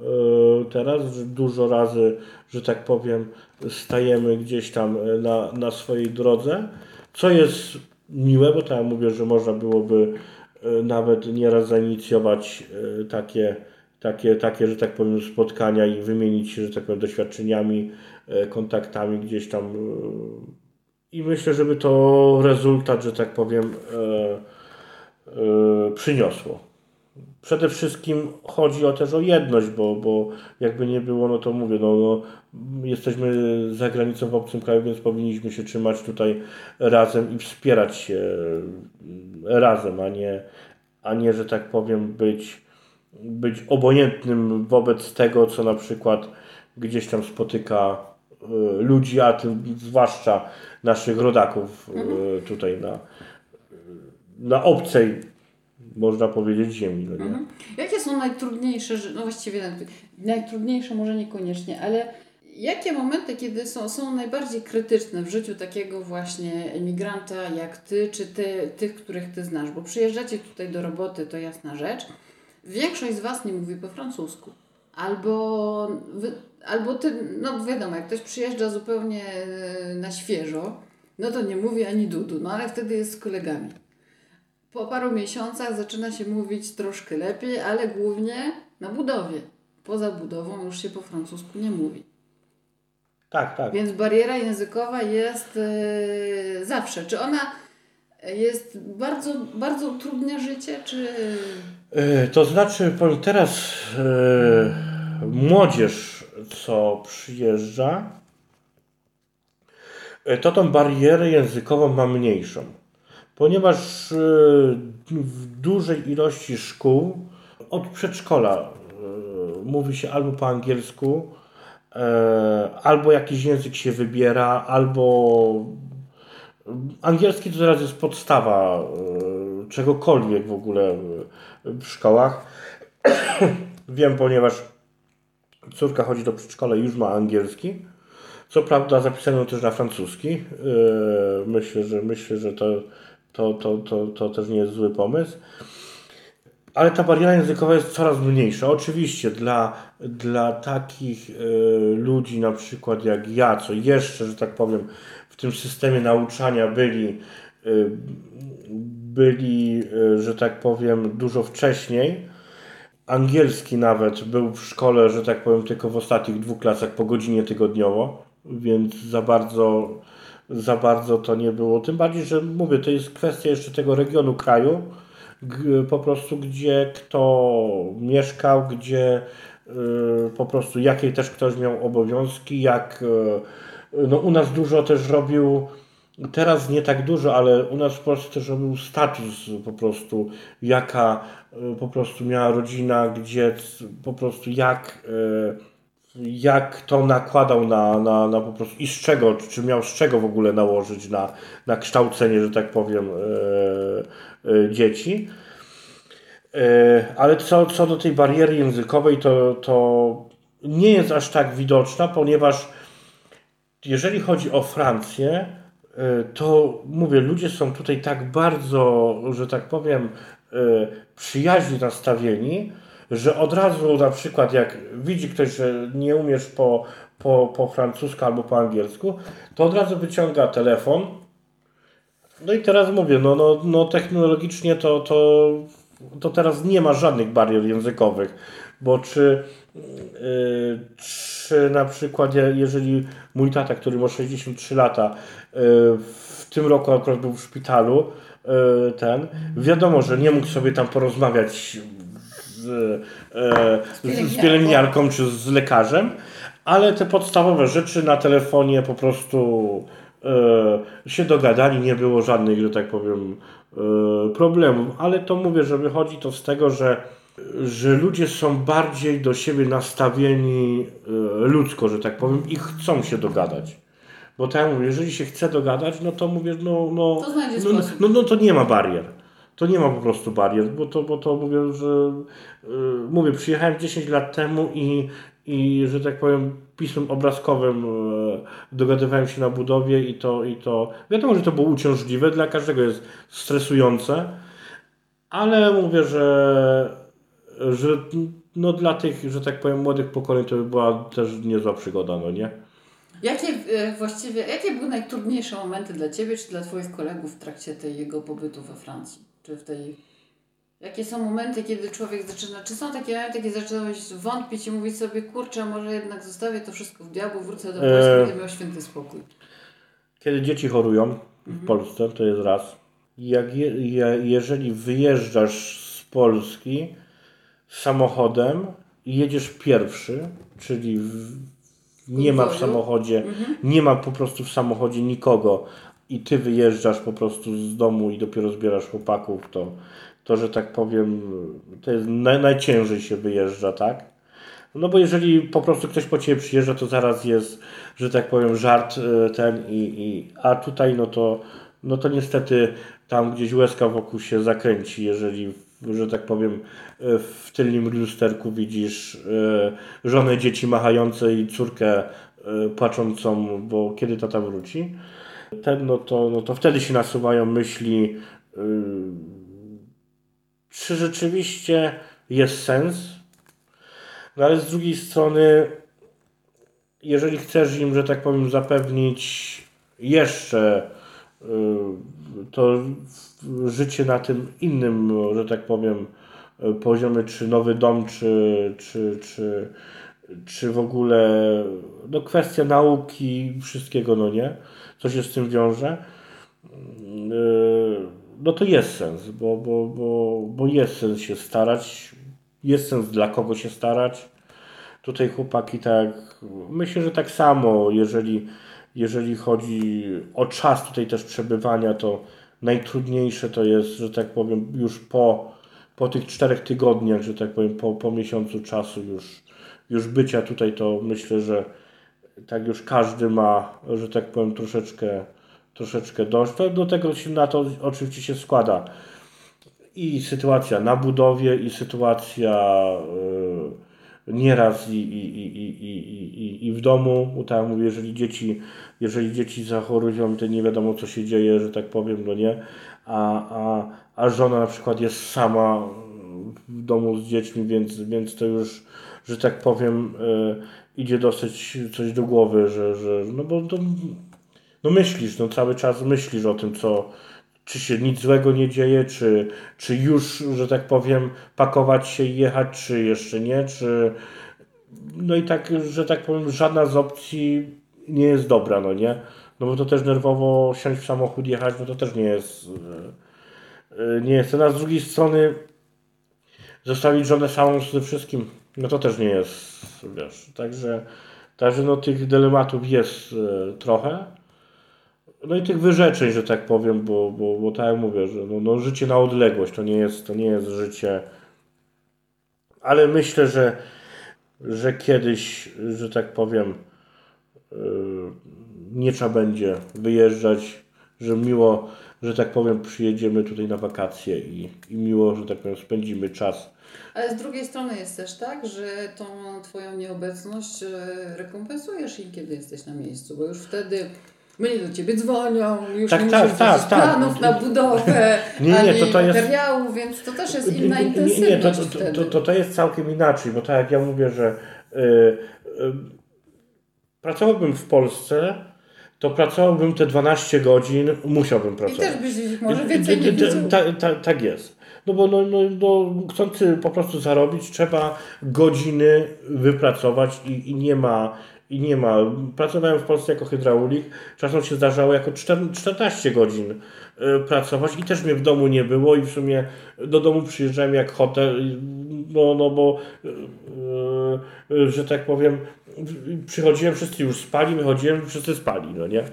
E, teraz dużo razy, że tak powiem, stajemy gdzieś tam na, na swojej drodze, co jest miłe, bo tak mówię, że można byłoby e, nawet nieraz zainicjować e, takie, takie, takie, że tak powiem, spotkania i wymienić się, że tak powiem, doświadczeniami, e, kontaktami gdzieś tam. I myślę, żeby to rezultat, że tak powiem, przyniosło. Przede wszystkim chodzi o też o jedność, bo, bo jakby nie było, no to mówię, no, no, jesteśmy za granicą w obcym kraju, więc powinniśmy się trzymać tutaj razem i wspierać się razem, a nie, a nie że tak powiem, być, być obojętnym wobec tego, co na przykład gdzieś tam spotyka y, ludzi, a tym zwłaszcza naszych rodaków y, mhm. tutaj na, na obcej można powiedzieć, ziemi. No? Mhm. Jakie są najtrudniejsze, no właściwie najtrudniejsze może niekoniecznie, ale jakie momenty, kiedy są, są najbardziej krytyczne w życiu takiego właśnie emigranta jak ty, czy ty, tych, których ty znasz? Bo przyjeżdżacie tutaj do roboty, to jasna rzecz. Większość z was nie mówi po francusku. Albo, albo ty, no wiadomo, jak ktoś przyjeżdża zupełnie e, na świeżo, no to nie mówi ani dudu, no ale wtedy jest z kolegami. Po paru miesiącach zaczyna się mówić troszkę lepiej, ale głównie na budowie. Poza budową już się po francusku nie mówi. Tak, tak. Więc bariera językowa jest yy, zawsze. Czy ona jest bardzo, bardzo utrudnia życie, czy... Yy, to znaczy, teraz, yy, młodzież, co przyjeżdża, to tą barierę językową ma mniejszą ponieważ e, w dużej ilości szkół od przedszkola e, mówi się albo po angielsku, e, albo jakiś język się wybiera, albo angielski to teraz jest podstawa czegokolwiek w ogóle w szkołach. (coughs) Wiem, ponieważ córka chodzi do przedszkola i już ma angielski. Co prawda zapisano też na francuski. Myślę, że myślę, że to to, to, to, to też nie jest zły pomysł. Ale ta bariera językowa jest coraz mniejsza. Oczywiście dla, dla takich y, ludzi, na przykład jak ja, co jeszcze, że tak powiem, w tym systemie nauczania byli, y, byli y, że tak powiem, dużo wcześniej. Angielski nawet był w szkole, że tak powiem, tylko w ostatnich dwóch klasach po godzinie tygodniowo, więc za bardzo za bardzo to nie było. Tym bardziej, że mówię, to jest kwestia jeszcze tego regionu kraju, po prostu gdzie kto mieszkał, gdzie y, po prostu jakie też ktoś miał obowiązki, jak y, no u nas dużo też robił teraz nie tak dużo, ale u nas w Polsce też robił status po prostu, jaka y, po prostu miała rodzina, gdzie po prostu jak jak to nakładał na, na, na po prostu i z czego, czy miał z czego w ogóle nałożyć na, na kształcenie, że tak powiem, e, e, dzieci. E, ale co, co do tej bariery językowej, to, to nie jest aż tak widoczna, ponieważ jeżeli chodzi o Francję, to mówię, ludzie są tutaj tak bardzo, że tak powiem, przyjaźnie nastawieni, że od razu na przykład jak widzi ktoś, że nie umiesz po, po, po francusku albo po angielsku, to od razu wyciąga telefon. No i teraz mówię, no, no, no technologicznie to, to, to teraz nie ma żadnych barier językowych, bo czy, yy, czy na przykład jeżeli mój tata, który ma 63 lata, yy, w tym roku akurat był w szpitalu, yy, ten, wiadomo, że nie mógł sobie tam porozmawiać z, e, z pielęgniarką czy z lekarzem, ale te podstawowe rzeczy na telefonie po prostu e, się dogadali, nie było żadnych, że tak powiem, e, problemów. Ale to mówię, że wychodzi to z tego, że, że ludzie są bardziej do siebie nastawieni ludzko, że tak powiem, i chcą się dogadać. Bo tak jak mówię, jeżeli się chce dogadać, no to mówię, no, no, to, no, no, no, to nie ma barier to nie ma po prostu barier, bo to, bo to mówię, że yy, mówię, przyjechałem 10 lat temu i, i, że tak powiem, pismem obrazkowym e, dogadywałem się na budowie i to, i to wiadomo, że to było uciążliwe, dla każdego jest stresujące, ale mówię, że, że no dla tych, że tak powiem, młodych pokoleń to by była też niezła przygoda, no nie? Jakie e, właściwie, jakie były najtrudniejsze momenty dla Ciebie czy dla Twoich kolegów w trakcie tej jego pobytu we Francji? Czy w tej... Jakie są momenty, kiedy człowiek zaczyna, czy są takie momenty, kiedy zaczynałeś wątpić i mówić sobie, kurczę, może jednak zostawię to wszystko w diabłu, wrócę do Polski, Eee. będę miał święty spokój. Kiedy dzieci chorują w Polsce, to jest raz. Jak je, je, jeżeli wyjeżdżasz z Polski samochodem i jedziesz pierwszy, czyli w, nie ma w samochodzie, nie ma po prostu w samochodzie nikogo i ty wyjeżdżasz po prostu z domu i dopiero zbierasz chłopaków, to, to że tak powiem, to jest naj, najciężej się wyjeżdża, tak? No bo jeżeli po prostu ktoś po ciebie przyjeżdża, to zaraz jest, że tak powiem, żart e, ten i, i a tutaj no to, no to niestety tam gdzieś łezka wokół się zakręci, jeżeli, że tak powiem, e, w tylnym lusterku widzisz e, żonę dzieci machające i córkę płaczącą, bo kiedy tata wróci, ten, no to, no to wtedy się nasuwają myśli, y, czy rzeczywiście jest sens? No ale z drugiej strony, jeżeli chcesz im, że tak powiem, zapewnić jeszcze y, to życie na tym innym, że tak powiem, y, poziomie, czy nowy dom, czy, czy, czy, czy w ogóle no, kwestia nauki, wszystkiego, no nie, co się z tym wiąże, y, no to jest sens, bo, bo, bo, bo jest sens się starać, jest sens dla kogo się starać. Tutaj chłopaki tak, myślę, że tak samo, jeżeli, jeżeli chodzi o czas tutaj też przebywania, to najtrudniejsze to jest, że tak powiem, już po, po tych czterech tygodniach, że tak powiem, po, po miesiącu czasu już, już bycia tutaj, to myślę, że tak już każdy ma, że tak powiem, troszeczkę, troszeczkę dość. To do tego się na to oczywiście się składa i sytuacja na budowie, i sytuacja y, nieraz i, i, i, i, i, w domu. Tak mówię, jeżeli dzieci, jeżeli dzieci zachorują, to nie wiadomo co się dzieje, że tak powiem, no nie. A, a, a żona na przykład jest sama w domu z dziećmi, więc, więc to już, że tak powiem, y, idzie dosyć coś do głowy, że, że no bo to, no myślisz, no cały czas myślisz o tym, co, czy się nic złego nie dzieje, czy, czy już, że tak powiem, pakować się i jechać, czy jeszcze nie, czy no i tak, że tak powiem, żadna z opcji nie jest dobra, no nie? No bo to też nerwowo siąść w samochód, jechać, no to też nie jest e, e, nie jest. A z drugiej strony zostawić żonę samą ze wszystkim, no to też nie jest, wiesz, także, także no tych dylematów jest e, trochę. No i tych wyrzeczeń, że tak powiem, bo, bo, bo tak jak mówię, że no, no życie na odległość to nie jest, to nie jest życie. Ale myślę, że, że kiedyś, że tak powiem, yy, nie trzeba będzie wyjeżdżać, że miło, że tak powiem, przyjedziemy tutaj na wakacje i, i miło, że tak powiem, spędzimy czas. Ale z drugiej strony jest też tak, że tą Twoją nieobecność e, rekompensujesz im, kiedy jesteś na miejscu, bo już wtedy mnie do Ciebie dzwonią, już Tak, nie tak, musisz tak, tak. planów na budowę, (laughs) Nie, nie, ani to to jest- materiału, więc to też jest inna nie, nie, intensywność nie, to, to, to, to jest całkiem inaczej, bo tak jak ja mówię, że y, y, pracowałbym w Polsce, to pracowałbym te 12 godzin, musiałbym I pracować. też byś może więcej nie Ta- widział. ta- ta- Tak jest. No bo no, no, no, chcący po prostu zarobić, trzeba godziny wypracować i, i nie ma. I nie ma. Pracowałem w Polsce jako hydraulik. Czasem się zdarzało jako czter- 14 godzin y, pracować i też mnie w domu nie było i w sumie do domu przyjeżdżałem jak hotel, no, no bo y, y, że tak powiem przychodziłem, wszyscy już spali, wychodziłem, wszyscy spali, no nie?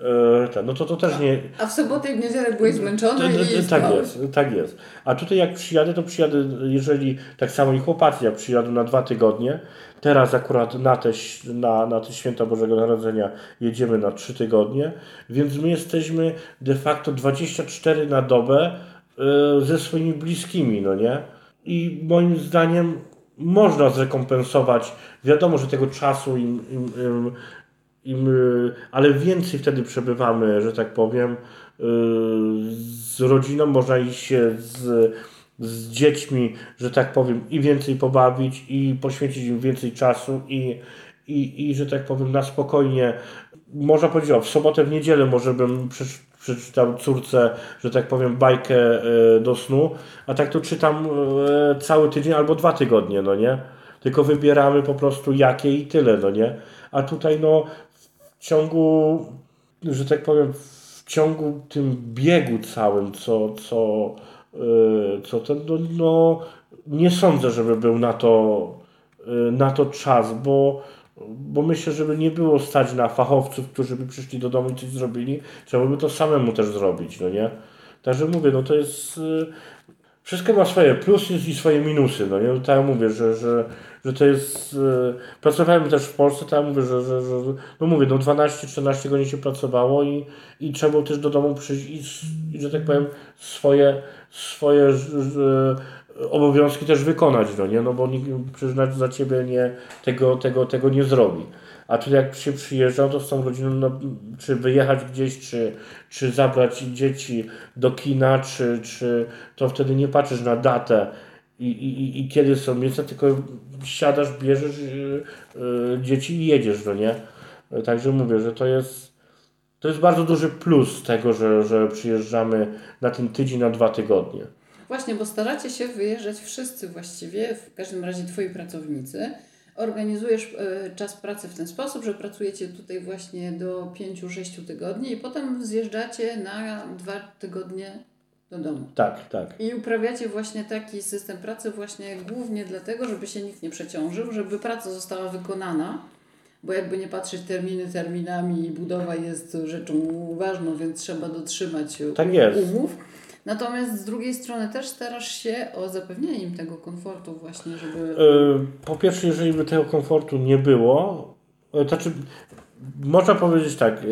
Y, tak, no to to też nie, A w sobotę i w niedzielę byłeś zmęczony i Tak jest, tak jest. A tutaj jak przyjadę, to przyjadę, jeżeli tak samo i chłopacy, jak przyjadą na dwa tygodnie, teraz akurat na te, na, na te święta Bożego Narodzenia jedziemy na trzy tygodnie, więc my jesteśmy de facto 24 na dobę y, ze swoimi bliskimi, no nie? I moim zdaniem można zrekompensować. Wiadomo, że tego czasu im, im, im, im ale więcej wtedy przebywamy, że tak powiem, z rodziną, można iść się z, z dziećmi, że tak powiem, i więcej pobawić, i poświęcić im więcej czasu, i, i, i że tak powiem, na spokojnie. Można powiedzieć, o, w sobotę, w niedzielę może bym przeczytał córce, że tak powiem, bajkę e, do snu, a tak to czytam e, cały tydzień albo dwa tygodnie, no nie? Tylko wybieramy po prostu jakie i tyle, no nie? A tutaj no w ciągu, że tak powiem, w ciągu tym biegu całym, co, co, e, co ten, no, no nie sądzę, żeby był na to, na to czas, bo bo myślę, żeby nie było stać na fachowców, którzy by przyszli do domu i coś zrobili, trzeba by to samemu też zrobić, no nie? Także mówię, no to jest... Y, wszystko ma swoje plusy i swoje minusy, no nie? Tak mówię, że, że, że to jest... Y, pracowałem też w Polsce, tak mówię, że, że, że no mówię, no 12-14 godzin się pracowało i, i trzeba było też do domu przyjść i, i że tak powiem, swoje, swoje że, obowiązki też wykonać, no nie? No bo nikt przyznać za ciebie nie, tego, tego, tego nie zrobi. A tu jak się przyjeżdża, to z tą rodziną, no, czy wyjechać gdzieś, czy, czy zabrać dzieci do kina, czy, czy to wtedy nie patrzysz na datę i, i, i kiedy są miejsca, tylko siadasz, bierzesz yy, yy, dzieci i jedziesz, no nie? Także mówię, że to jest to jest bardzo duży plus tego, że, że przyjeżdżamy na ten tydzień, na dwa tygodnie. Właśnie, bo staracie się wyjeżdżać wszyscy właściwie, w każdym razie Twoi pracownicy. Organizujesz e, czas pracy w ten sposób, że pracujecie tutaj właśnie do 5-6 tygodni i potem zjeżdżacie na dwa tygodnie do domu. Tak, tak. I uprawiacie właśnie taki system pracy właśnie głównie dlatego, żeby się nikt nie przeciążył, żeby praca została wykonana, bo jakby nie patrzeć terminy terminami, budowa jest rzeczą ważną, więc trzeba dotrzymać tak jest. umów. Natomiast z drugiej strony też starasz się o zapewnienie im tego komfortu właśnie, żeby... E, po pierwsze, jeżeli by tego komfortu nie było, e, to znaczy można powiedzieć tak, e,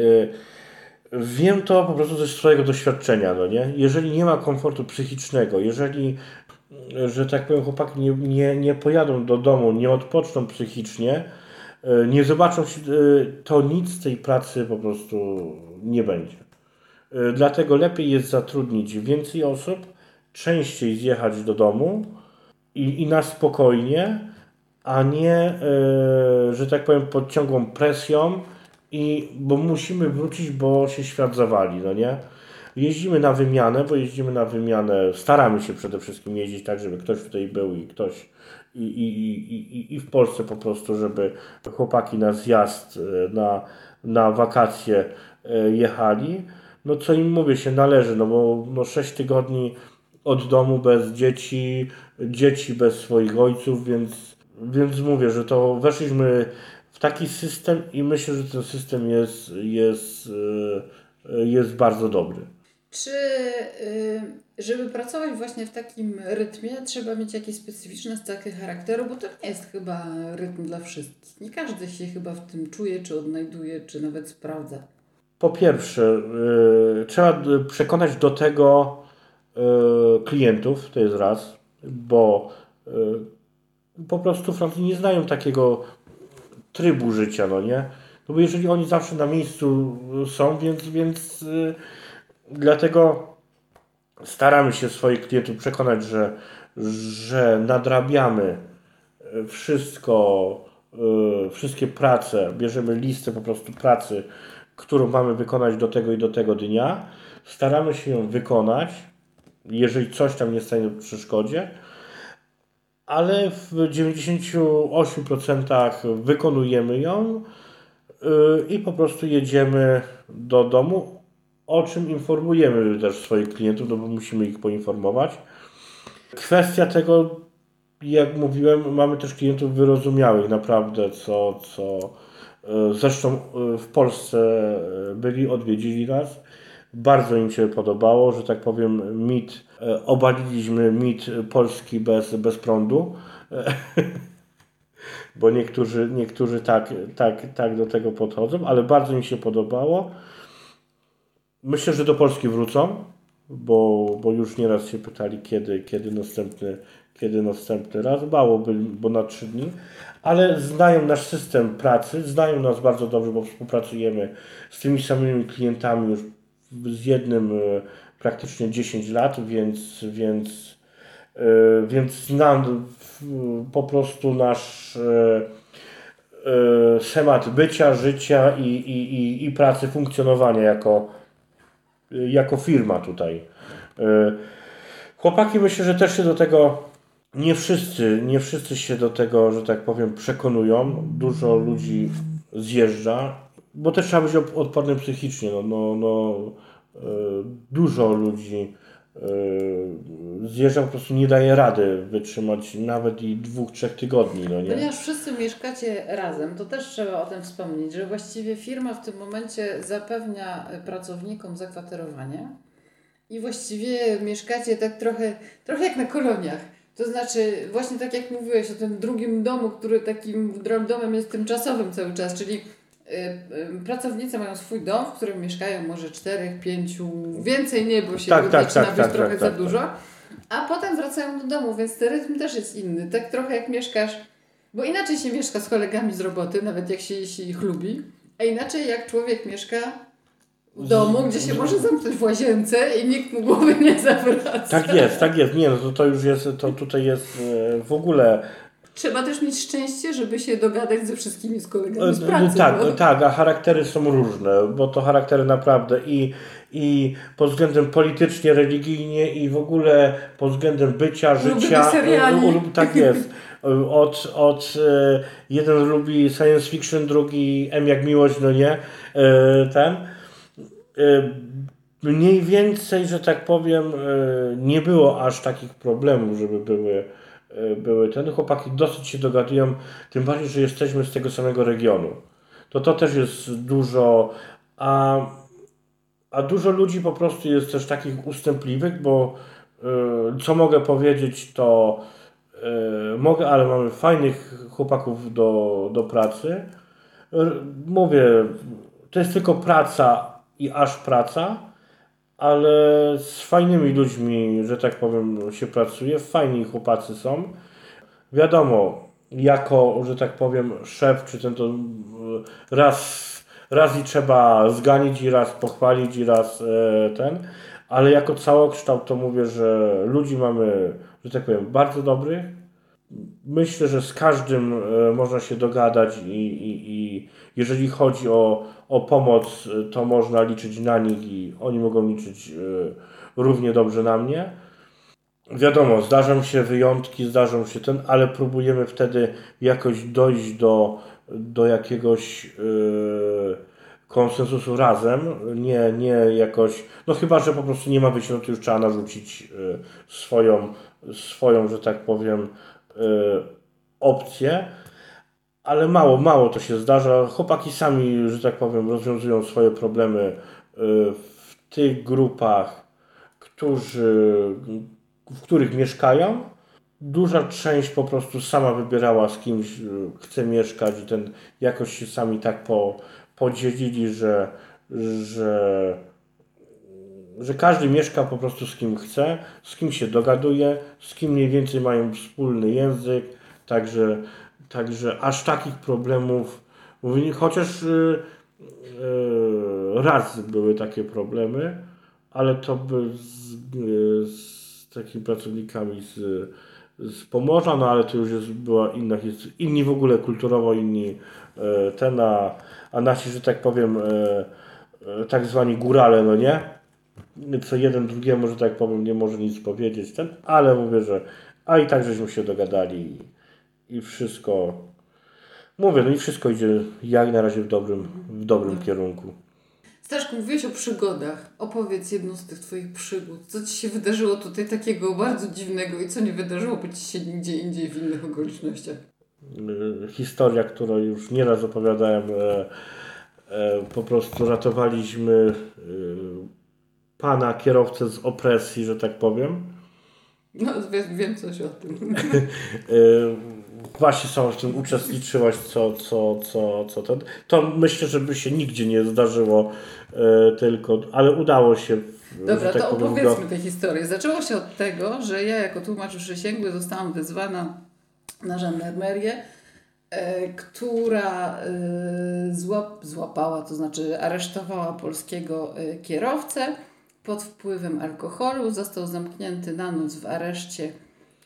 wiem to po prostu ze swojego doświadczenia, no nie? Jeżeli nie ma komfortu psychicznego, jeżeli, że tak powiem, chłopaki nie, nie, nie pojadą do domu, nie odpoczną psychicznie, nie zobaczą, to nic z tej pracy po prostu nie będzie. E, dlatego lepiej jest zatrudnić więcej osób, częściej zjechać do domu i, i na spokojnie, a nie, e, że tak powiem, pod ciągłą presją, i, bo musimy wrócić, bo się świat zawali, no nie? Jeździmy na wymianę, bo jeździmy na wymianę, staramy się przede wszystkim jeździć tak, żeby ktoś tutaj był i ktoś i, i, i, i w Polsce po prostu, żeby chłopaki na zjazd, e, na, na wakacje jechali no co im mówię, się należy, no bo no 6 tygodni od domu bez dzieci, dzieci bez swoich ojców, więc, więc mówię, że to weszliśmy w taki system i myślę, że ten system jest, jest, e, jest bardzo dobry. Czy y, żeby pracować właśnie w takim rytmie, trzeba mieć jakieś specyficzne cechy charakteru, bo to nie jest chyba rytm dla wszystkich. Nie każdy się chyba w tym czuje, czy odnajduje, czy nawet sprawdza. Po pierwsze, y, trzeba przekonać do tego klientów, to jest raz, bo po prostu Francuzi nie znają takiego trybu życia, no nie? No bo jeżeli oni zawsze na miejscu są, więc, więc dlatego staramy się swoich klientów przekonać, że, że nadrabiamy wszystko, wszystkie prace, bierzemy listę po prostu pracy, którą mamy wykonać do tego i do tego dnia. Staramy się ją wykonać, jeżeli coś tam nie stanie w przeszkodzie, ale w 98% wykonujemy ją y, i po prostu jedziemy do domu, o czym informujemy też swoich klientów, no bo musimy ich poinformować. Kwestia tego, jak mówiłem, mamy też klientów wyrozumiałych naprawdę, co, co, E, zresztą e, w Polsce byli, odwiedzili nas. Bardzo im się podobało, że tak powiem, mit, obaliliśmy mit Polski bez, bez prądu. (laughs) Bo niektórzy, niektórzy tak, tak, tak do tego podchodzą, ale bardzo mi się podobało. Myślę, że do Polski wrócą. bo, bo już nieraz się pytali, kiedy, kiedy, następny, kiedy następny raz. Mało, by, bo na trzy dni, ale znają nasz system pracy, znają nas bardzo dobrze, bo współpracujemy z tymi samymi klientami już z jednym e, praktycznie 10 lat, więc, więc, e, więc znam po prostu nasz e, schemat bycia, życia i, i, i, i pracy, funkcjonowania jako, jako firma tutaj. Chłopaki myślę, że też się do tego nie wszyscy, nie wszyscy się do tego, że tak powiem, przekonują. Dużo ludzi zjeżdża, bo też trzeba być odpornym psychicznie. No, no, no, e, dużo ludzi e, zjeżdża, po prostu nie daje rady wytrzymać nawet i dwóch, trzech tygodni. No nie? Ponieważ wszyscy mieszkacie razem, to też trzeba o tym wspomnieć, że właściwie firma w tym momencie zapewnia pracownikom zakwaterowanie i właściwie mieszkacie tak trochę, trochę jak na koloniach. To znaczy, właśnie tak jak mówiłeś o tym drugim domu, który takim domem jest tymczasowym cały czas, czyli y, y, pracownicy mają swój dom, w którym mieszkają może czterech, pięciu, więcej nie, bo się tak, tak, zaczyna tak, być tak, trochę tak, za tak, dużo, a potem wracają do domu, więc ten rytm też jest inny. Tak trochę jak mieszkasz, bo inaczej się mieszka z kolegami z roboty, nawet jak się, się ich lubi, a inaczej jak człowiek mieszka w domu, gdzie się może zamknąć w łazience i nikt mu głowy nie zawraca. Tak jest, tak jest. Nie, no to, to już jest, to tutaj jest e, w ogóle... Trzeba też mieć szczęście, żeby się dogadać ze wszystkimi z kolegami z e, pracy. Tak, tak, a charaktery są różne, bo to charaktery naprawdę i, i pod względem politycznie, religijnie i w ogóle pod względem bycia, życia. Seriali. Tak jest. Od, od jeden lubi science fiction, drugi M jak miłość, no nie, ten Y, mniej więcej, że tak powiem, nie było aż takich problemów, żeby były, były ten. Chłopaki dosyć się dogadują, tym bardziej, że jesteśmy z tego samego regionu. To to też jest dużo, a, a dużo ludzi po prostu jest też takich ustępliwych, bo co mogę powiedzieć, to mogę, ale mamy fajnych chłopaków do, do pracy. Mówię, to jest tylko praca, i aż praca, ale z fajnymi ludźmi, że tak powiem, się pracuje. Fajni chłopacy są. Wiadomo, jako, że tak powiem, szef, czy ten to raz, raz i trzeba zganić, i raz pochwalić, i raz e, ten, ale jako całokształt to mówię, że ludzi mamy, że tak powiem, bardzo dobrych. Myślę, że z każdym e, można się dogadać i, i, i jeżeli chodzi o, o pomoc, y, to można liczyć na nich i oni mogą liczyć y, równie dobrze na mnie. Wiadomo, zdarzą się wyjątki, zdarzą się ten, ale próbujemy wtedy jakoś dojść do, do jakiegoś yy, konsensusu razem, nie, nie jakoś, no chyba, że po prostu nie ma wyjścia, no to już trzeba narzucić swoją, swoją, że tak powiem, opcję ale mało, mało to się zdarza. Chłopaki sami, że tak powiem, rozwiązują swoje problemy y, w tych grupach, którzy, w których mieszkają. Duża część po prostu sama wybierała z kimś y, chce mieszkać i ten jakoś się sami tak po, podzielili, że, że, że każdy mieszka po prostu z kim chce, z kim się dogaduje, z kim mniej więcej mają wspólny język, także Także aż takich problemów, chociaż yy, yy, raz były takie problemy, ale to by z, yy, z takimi pracownikami z, z Pomorza, no ale to już jest, była inna historia. Inni w ogóle kulturowo, inni ten, a, a nasi, że tak powiem, tak zwani górale, no nie? Co jeden drugiemu, że tak powiem, nie może nic powiedzieć, ten, ale mówię, że a i tak żeśmy się dogadali i wszystko. Mówię, no i wszystko idzie jak na razie w dobrym, w dobrym kierunku. Staszku, mówiłeś o przygodach. Opowiedz jedną z tych Twoich przygód. Co Ci się wydarzyło tutaj takiego bardzo dziwnego i co nie wydarzyłoby Ci się nigdzie indziej w innych okolicznościach? Y, historia, którą już nieraz opowiadałem. E, e, po prostu ratowaliśmy e, pana kierowcę z opresji, że tak powiem. No, wiem, wiem coś o tym. (laughs) właśnie sama w tym uczestniczyłaś, co, co, co, co to. myślę, że by się nigdzie nie zdarzyło, e, tylko, ale udało się Dobra, tak to powiem, opowiedzmy go- tę historię. Zaczęło się od tego, że ja jako tłumacz przysięgły zostałam wezwana na żandarmerię, e, która e, złap, złapała, to znaczy aresztowała polskiego kierowcę pod wpływem alkoholu. Został zamknięty na noc w areszcie,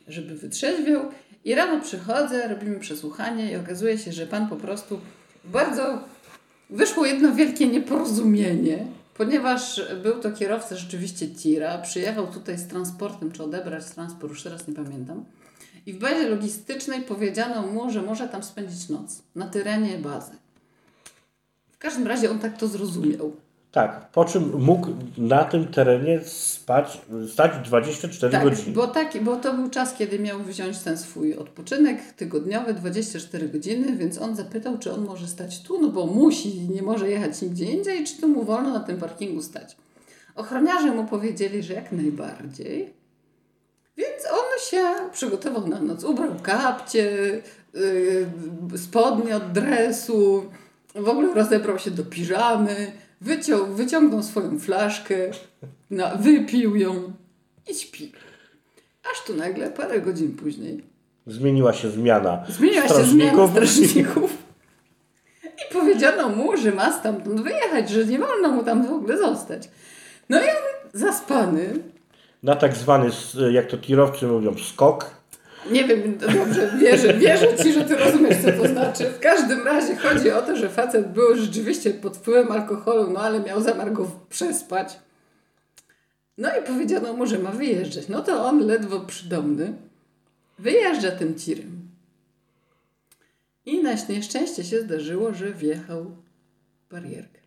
żeby wytrzeźwiał. I rano przychodzę, robimy przesłuchanie i okazuje się, że pan po prostu bardzo wyszło jedno wielkie nieporozumienie, ponieważ był to kierowca rzeczywiście tira, przyjechał tutaj z transportem, czy odebrać transport, już teraz nie pamiętam. I w bazie logistycznej powiedziano mu, że może tam spędzić noc na terenie bazy. W każdym razie on tak to zrozumiał. Tak, po czym mógł na tym terenie spać, stać 24 Tak, godziny. bo, tak, bo to był czas, kiedy miał wziąć ten swój odpoczynek tygodniowy, 24 godziny, więc on zapytał, czy on może stać tu, no bo musi, nie może jechać nigdzie indziej, czy tu mu wolno na tym parkingu stać. Ochroniarze mu powiedzieli, że jak najbardziej. Więc on się przygotował na noc. Ubrał kapcie, yy, spodnie od dresu, w ogóle rozebrał się do piżamy, wyciął, wyciągnął swoją flaszkę, na, wypił ją i śpi. Aż tu nagle, parę godzin później, Zmieniła się zmiana zmieniła się zmiana strażników. i powiedziano mu, że ma stamtąd wyjechać, że nie wolno mu tam w ogóle zostać. No i on zaspany, na tak zwany, jak to tirowcy mówią, skok. Nie wiem, dobrze, wierzę, wierzę Ci, że Ty rozumiesz, co to znaczy. W każdym razie chodzi o to, że facet był rzeczywiście pod wpływem alkoholu, no ale miał zamiar go przespać. No i powiedziano mu, że ma wyjeżdżać. No to on ledwo przydomny wyjeżdża tym tirem. I na nieszczęście się zdarzyło, że wjechał w barierkę.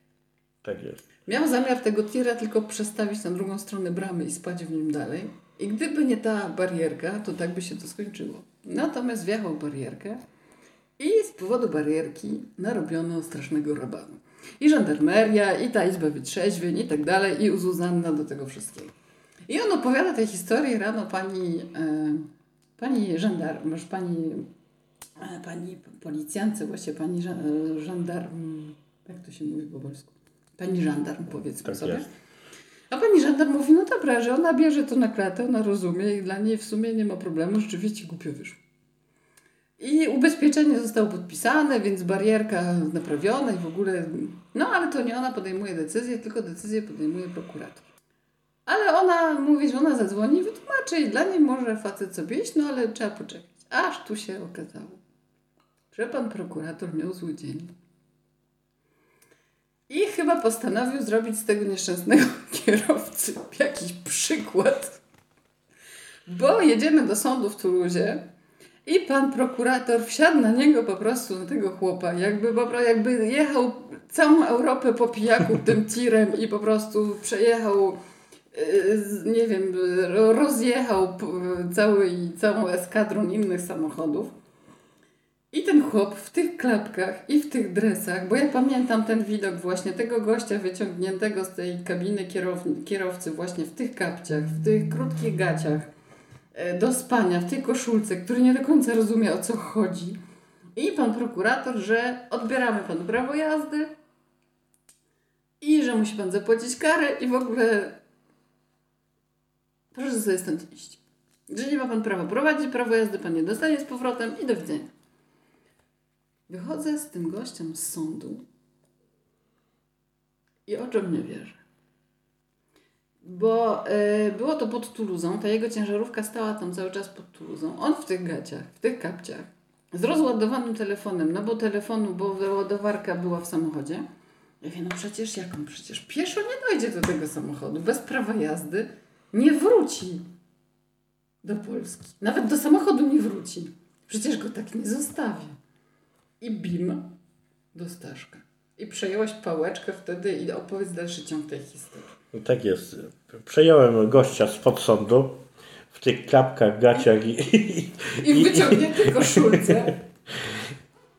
Tak jest. Miał zamiar tego tira tylko przestawić na drugą stronę bramy i spać w nim dalej. I gdyby nie ta barierka, to tak by się to skończyło. Natomiast wjechał barierkę i z powodu barierki narobiono strasznego rabanu. I żandarmeria, i ta izba wytrzeźwień, i tak dalej, i u Zuzanna do tego wszystkiego. I on opowiada tę historię rano pani, e, pani żandarm, pani, e, pani policjance, właśnie pani e, żandarm, jak to się mówi po polsku? Pani żandarm, powiedzmy Tak sobie. jest. A pani żandarm mówi, no dobra, że ona bierze to na klatę, ona rozumie i dla niej w sumie nie ma problemu, rzeczywiście głupio wyszło. I ubezpieczenie zostało podpisane, więc barierka naprawiona i w ogóle, no ale to nie ona podejmuje decyzję, tylko decyzję podejmuje prokurator. Ale ona mówi, że ona zadzwoni i wytłumaczy i dla niej może facet sobie iść, no ale trzeba poczekać. Aż tu się okazało, że pan prokurator miał zły dzień. I chyba postanowił zrobić z tego nieszczęsnego (laughs) kierowcy jakiś przykład. Bo jedziemy do sądu w Toulouse i pan prokurator wsiadł na niego po prostu, na tego chłopa, jakby, po, jakby jechał całą Europę po pijaku tym (laughs) tirem i po prostu przejechał, z- nie wiem, ro- rozjechał cały, całą eskadron innych samochodów. I ten chłop w tych klapkach i w tych dresach, bo ja pamiętam ten widok właśnie tego gościa wyciągniętego z tej kabiny kierow- kierowcy właśnie w tych kapciach, w tych krótkich gaciach e, do spania, w tej koszulce, który nie do końca rozumie o co chodzi. I pan prokurator, że odbieramy panu prawo jazdy i że musi pan zapłacić karę i w ogóle proszę sobie stąd iść. Że nie ma pan prawa prowadzić, prawo jazdy pan nie dostanie z powrotem i do widzenia. Wychodzę z tym gościem z sądu i oczom nie wierzę. Bo e, było to pod Tuluzą, ta jego ciężarówka stała tam cały czas pod Tuluzą. On w tych gaciach, w tych kapciach, z rozładowanym telefonem, no bo telefonu, bo ładowarka była w samochodzie. Ja mówię, no przecież jak on przecież pieszo nie dojdzie do tego samochodu, bez prawa jazdy nie wróci do Polski. Nawet do samochodu nie wróci. Przecież go tak nie zostawię i bim do Staszka. I przejąłeś pałeczkę wtedy i opowiedz dalszy ciąg tej historii. No Tak jest. Przejąłem gościa spod sądu w tych klapkach, gaciach i, i, I wyciągniętej koszulce.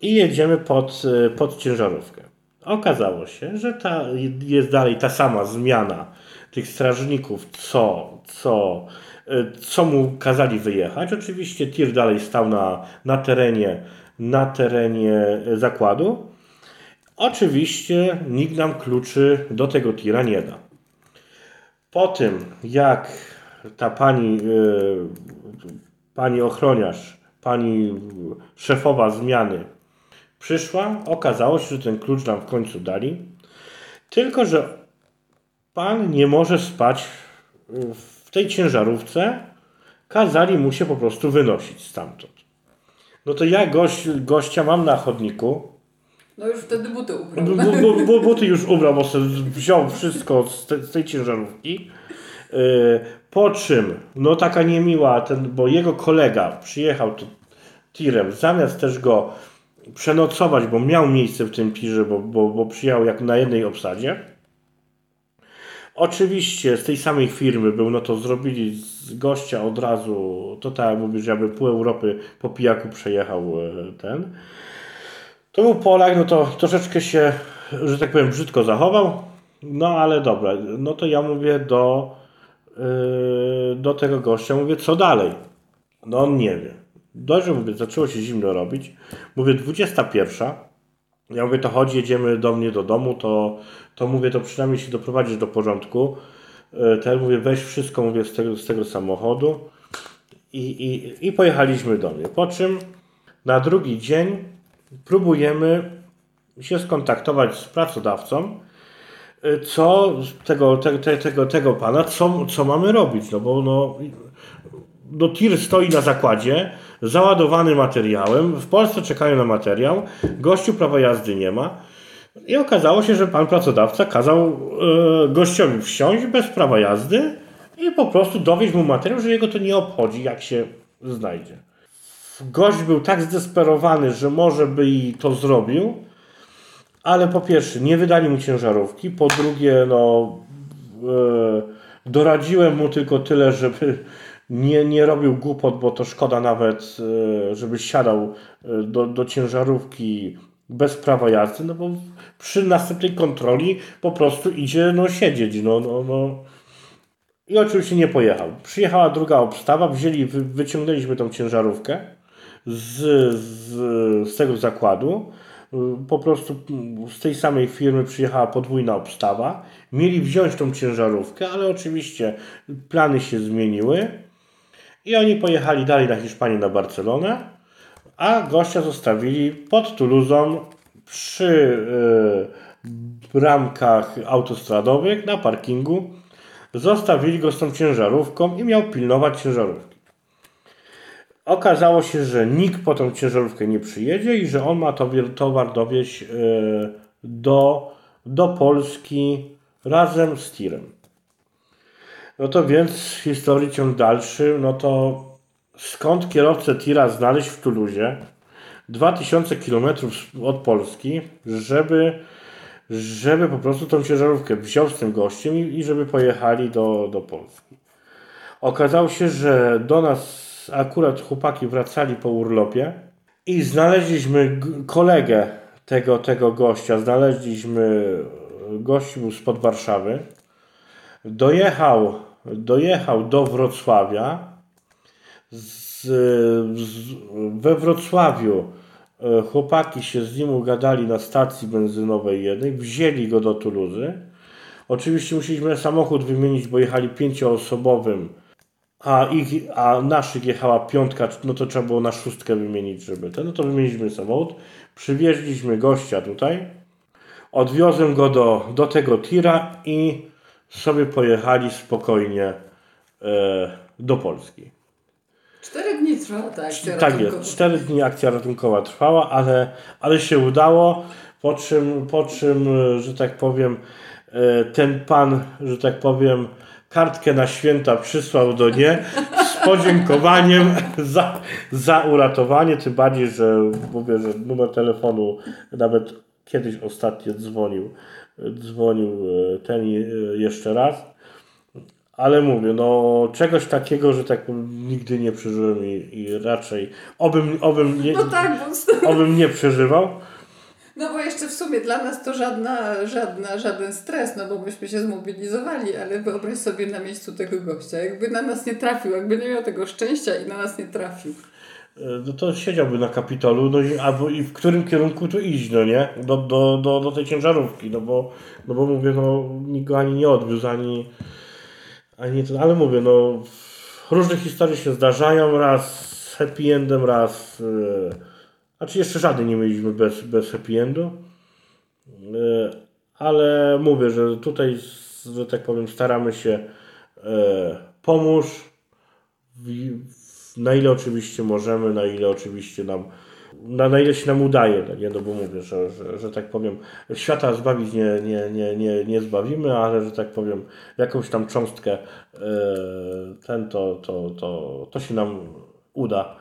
i jedziemy pod, pod ciężarówkę. Okazało się, że ta, jest dalej ta sama zmiana tych strażników, co, co, co mu kazali wyjechać. Oczywiście tir dalej stał na, na terenie na terenie zakładu. Oczywiście nikt nam kluczy do tego tira nie da. Po tym, jak ta pani, yy, pani ochroniarz, pani szefowa zmiany przyszła, okazało się, że ten klucz nam w końcu dali. Tylko, że pan nie może spać w tej ciężarówce, kazali mu się po prostu wynosić stamtąd. No to ja gość, gościa mam na chodniku. No już wtedy buty ubrał. Bu, buty już ubrał, bo sobie wziął wszystko z, te, z tej ciężarówki. Yy, po czym, no taka niemiła, ten, bo jego kolega przyjechał tu tirem, zamiast też go przenocować, bo miał miejsce w tym tirze, bo, bo, bo przyjechał jak na jednej obsadzie. Oczywiście z tej samej firmy był, no to zrobili z gościa od razu, to tak mówisz, jakby pół Europy po pijaku przejechał e, ten. To był Polak, no to troszeczkę się, że tak powiem, brzydko zachował, no ale dobra, no to ja mówię do, yy, do tego gościa, mówię, co dalej? No on nie wie. Dobrze, mówię, zaczęło się zimno robić. Mówię, 21. Ja mówię, to chodź, jedziemy do mnie do domu, to, to mówię, to przynajmniej się doprowadzisz do porządku. Ten mówię, weź wszystko, mówię, z tego, z tego samochodu. I, i, I pojechaliśmy do mnie. Po czym na drugi dzień próbujemy się skontaktować z pracodawcą, co tego, te, te, tego, tego pana, co, co mamy robić, no bo no, no tir stoi na zakładzie, załadowany materiałem, w Polsce czekają na materiał, gościu prawa jazdy nie ma. I okazało się, że pan pracodawca kazał e, gościowi wsiąść bez prawa jazdy i po prostu dowieść mu materiał, że jego to nie obchodzi, jak się znajdzie. Gość był tak zdesperowany, że może by i to zrobił, ale po pierwsze nie wydali mu ciężarówki, po drugie no e, doradziłem mu tylko tyle, żeby nie, nie robił głupot, bo to szkoda nawet, e, żeby siadał e, do, do ciężarówki bez prawa jazdy, no bo przy następnej kontroli po prostu idzie no, siedzieć. No, no, no. I oczywiście nie pojechał. Przyjechała druga obstawa, wzięli, wyciągnęliśmy tą ciężarówkę z, z, z tego zakładu. Po prostu z tej samej firmy przyjechała podwójna obstawa. Mieli wziąć tą ciężarówkę, ale oczywiście plany się zmieniły i oni pojechali dalej na Hiszpanię, na Barcelonę, a gościa zostawili pod Toulouse przy yy, bramkach autostradowych na parkingu. Zostawili go z tą ciężarówką i miał pilnować ciężarówki. Okazało się, że nikt po tą ciężarówkę nie przyjedzie i że on ma towar dowieść yy, do, do Polski razem z tirem. No to więc historii ciąg dalszy, no to skąd kierowcę tira znaleźć w Tuluzie? 2000 km od Polski, żeby, żeby po prostu tą ciężarówkę wziął z tym gościem i, i żeby pojechali do, do Polski. Okazało się, że do nas akurat chłopaki wracali po urlopie i znaleźliśmy kolegę tego, tego gościa, znaleźliśmy gościu spod Warszawy, dojechał, dojechał do Wrocławia. Z, z, we Wrocławiu e, chłopaki się z nim ugadali na stacji benzynowej jednej, wzięli go do Tuluzy. Oczywiście musieliśmy samochód wymienić, bo jechali pięcioosobowym, a, ich, a naszych jechała piątka, no to trzeba było na szóstkę wymienić, żeby ten. No to wymieniliśmy samochód, przywieźliśmy gościa tutaj, odwiozłem go do, do tego tira i sobie pojechali spokojnie e, do Polski. Cztery dni trwała ta akcja Tak jest, cztery dni akcja ratunkowa trwała, ale, ale się udało, po czym, po czym, że tak powiem, e, ten pan, że tak powiem, kartkę na święta przysłał do nie z podziękowaniem (laughs) za, za uratowanie, tym bardziej, że mówię, że numer telefonu nawet kiedyś ostatnio dzwonił dzwonił e, ten e, jeszcze raz. Ale mówię, no czegoś takiego, że tak nigdy nie przeżyłem i, i raczej obym, obym, nie, no tak, bo... obym nie przeżywał. No bo jeszcze w sumie dla nas to żadna, żadna, żaden stres, no bo myśmy się zmobilizowali, ale wyobraź sobie na miejscu tego gościa, jakby na nas nie trafił, jakby nie miał tego szczęścia i na nas nie trafił no to siedziałby na Kapitolu, no i, albo i w którym kierunku tu iść, no nie? Do, do, do, do tej ciężarówki, no bo, no bo mówię, no nikt go ani nie odwiózł, ani, A nie to, ale mówię, no różne historie się zdarzają, raz z happy endem, raz... Yy, znaczy jeszcze żadnej nie mieliśmy bez, bez happy endu. Yy, ale mówię, że tutaj, że tak powiem, staramy się yy, pomóż w, w, na ile oczywiście możemy, na ile oczywiście nam na, na ile się nam udaje, nie, no bo mówię, że, że, że tak powiem, świata zbawić nie, nie, nie, nie, nie zbawimy, ale że tak powiem, jakąś tam cząstkę e, ten to, to, to, to się nam uda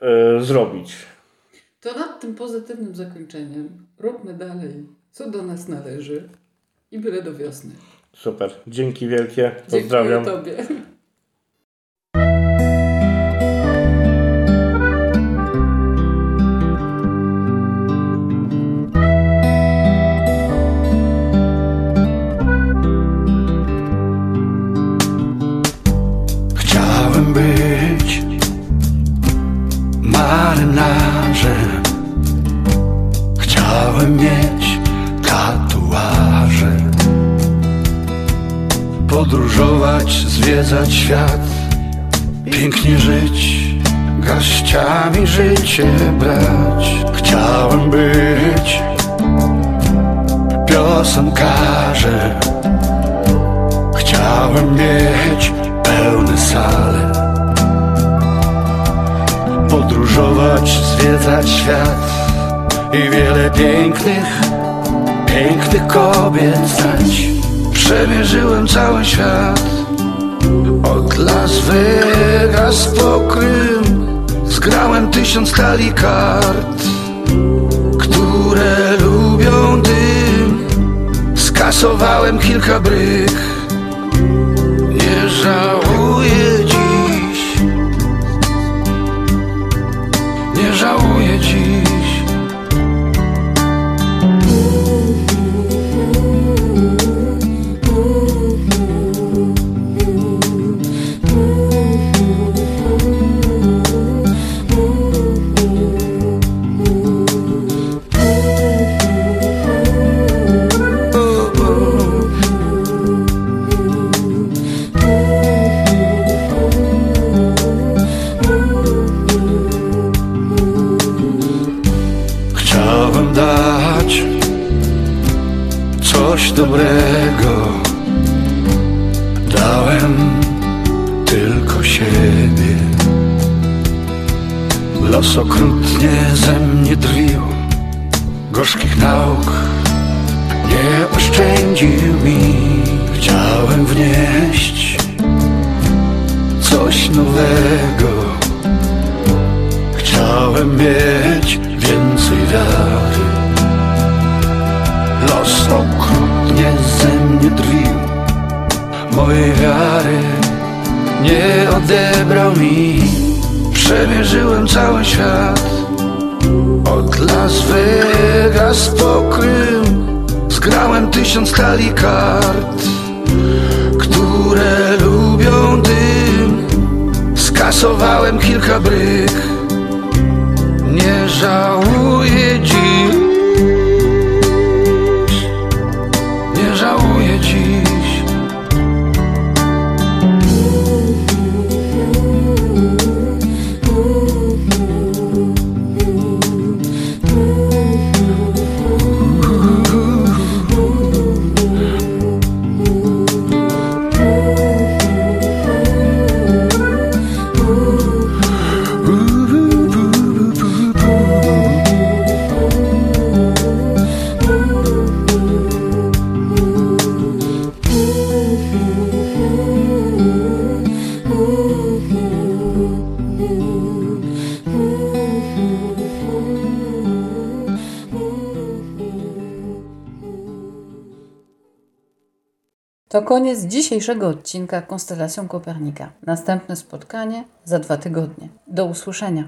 e, zrobić. To nad tym pozytywnym zakończeniem róbmy dalej, co do nas należy i byle do wiosny. Super, dzięki wielkie, pozdrawiam. Dziękuję Tobie. Znać Przemierzyłem cały świat. Od Las Vegas po Krym Zgrałem tysiąc talii kart Które lubią dym. Skasowałem kilka bryk nie żałuję koniec dzisiejszego odcinka Konstelacją Kopernika. Następne spotkanie za dwa tygodnie. Do usłyszenia.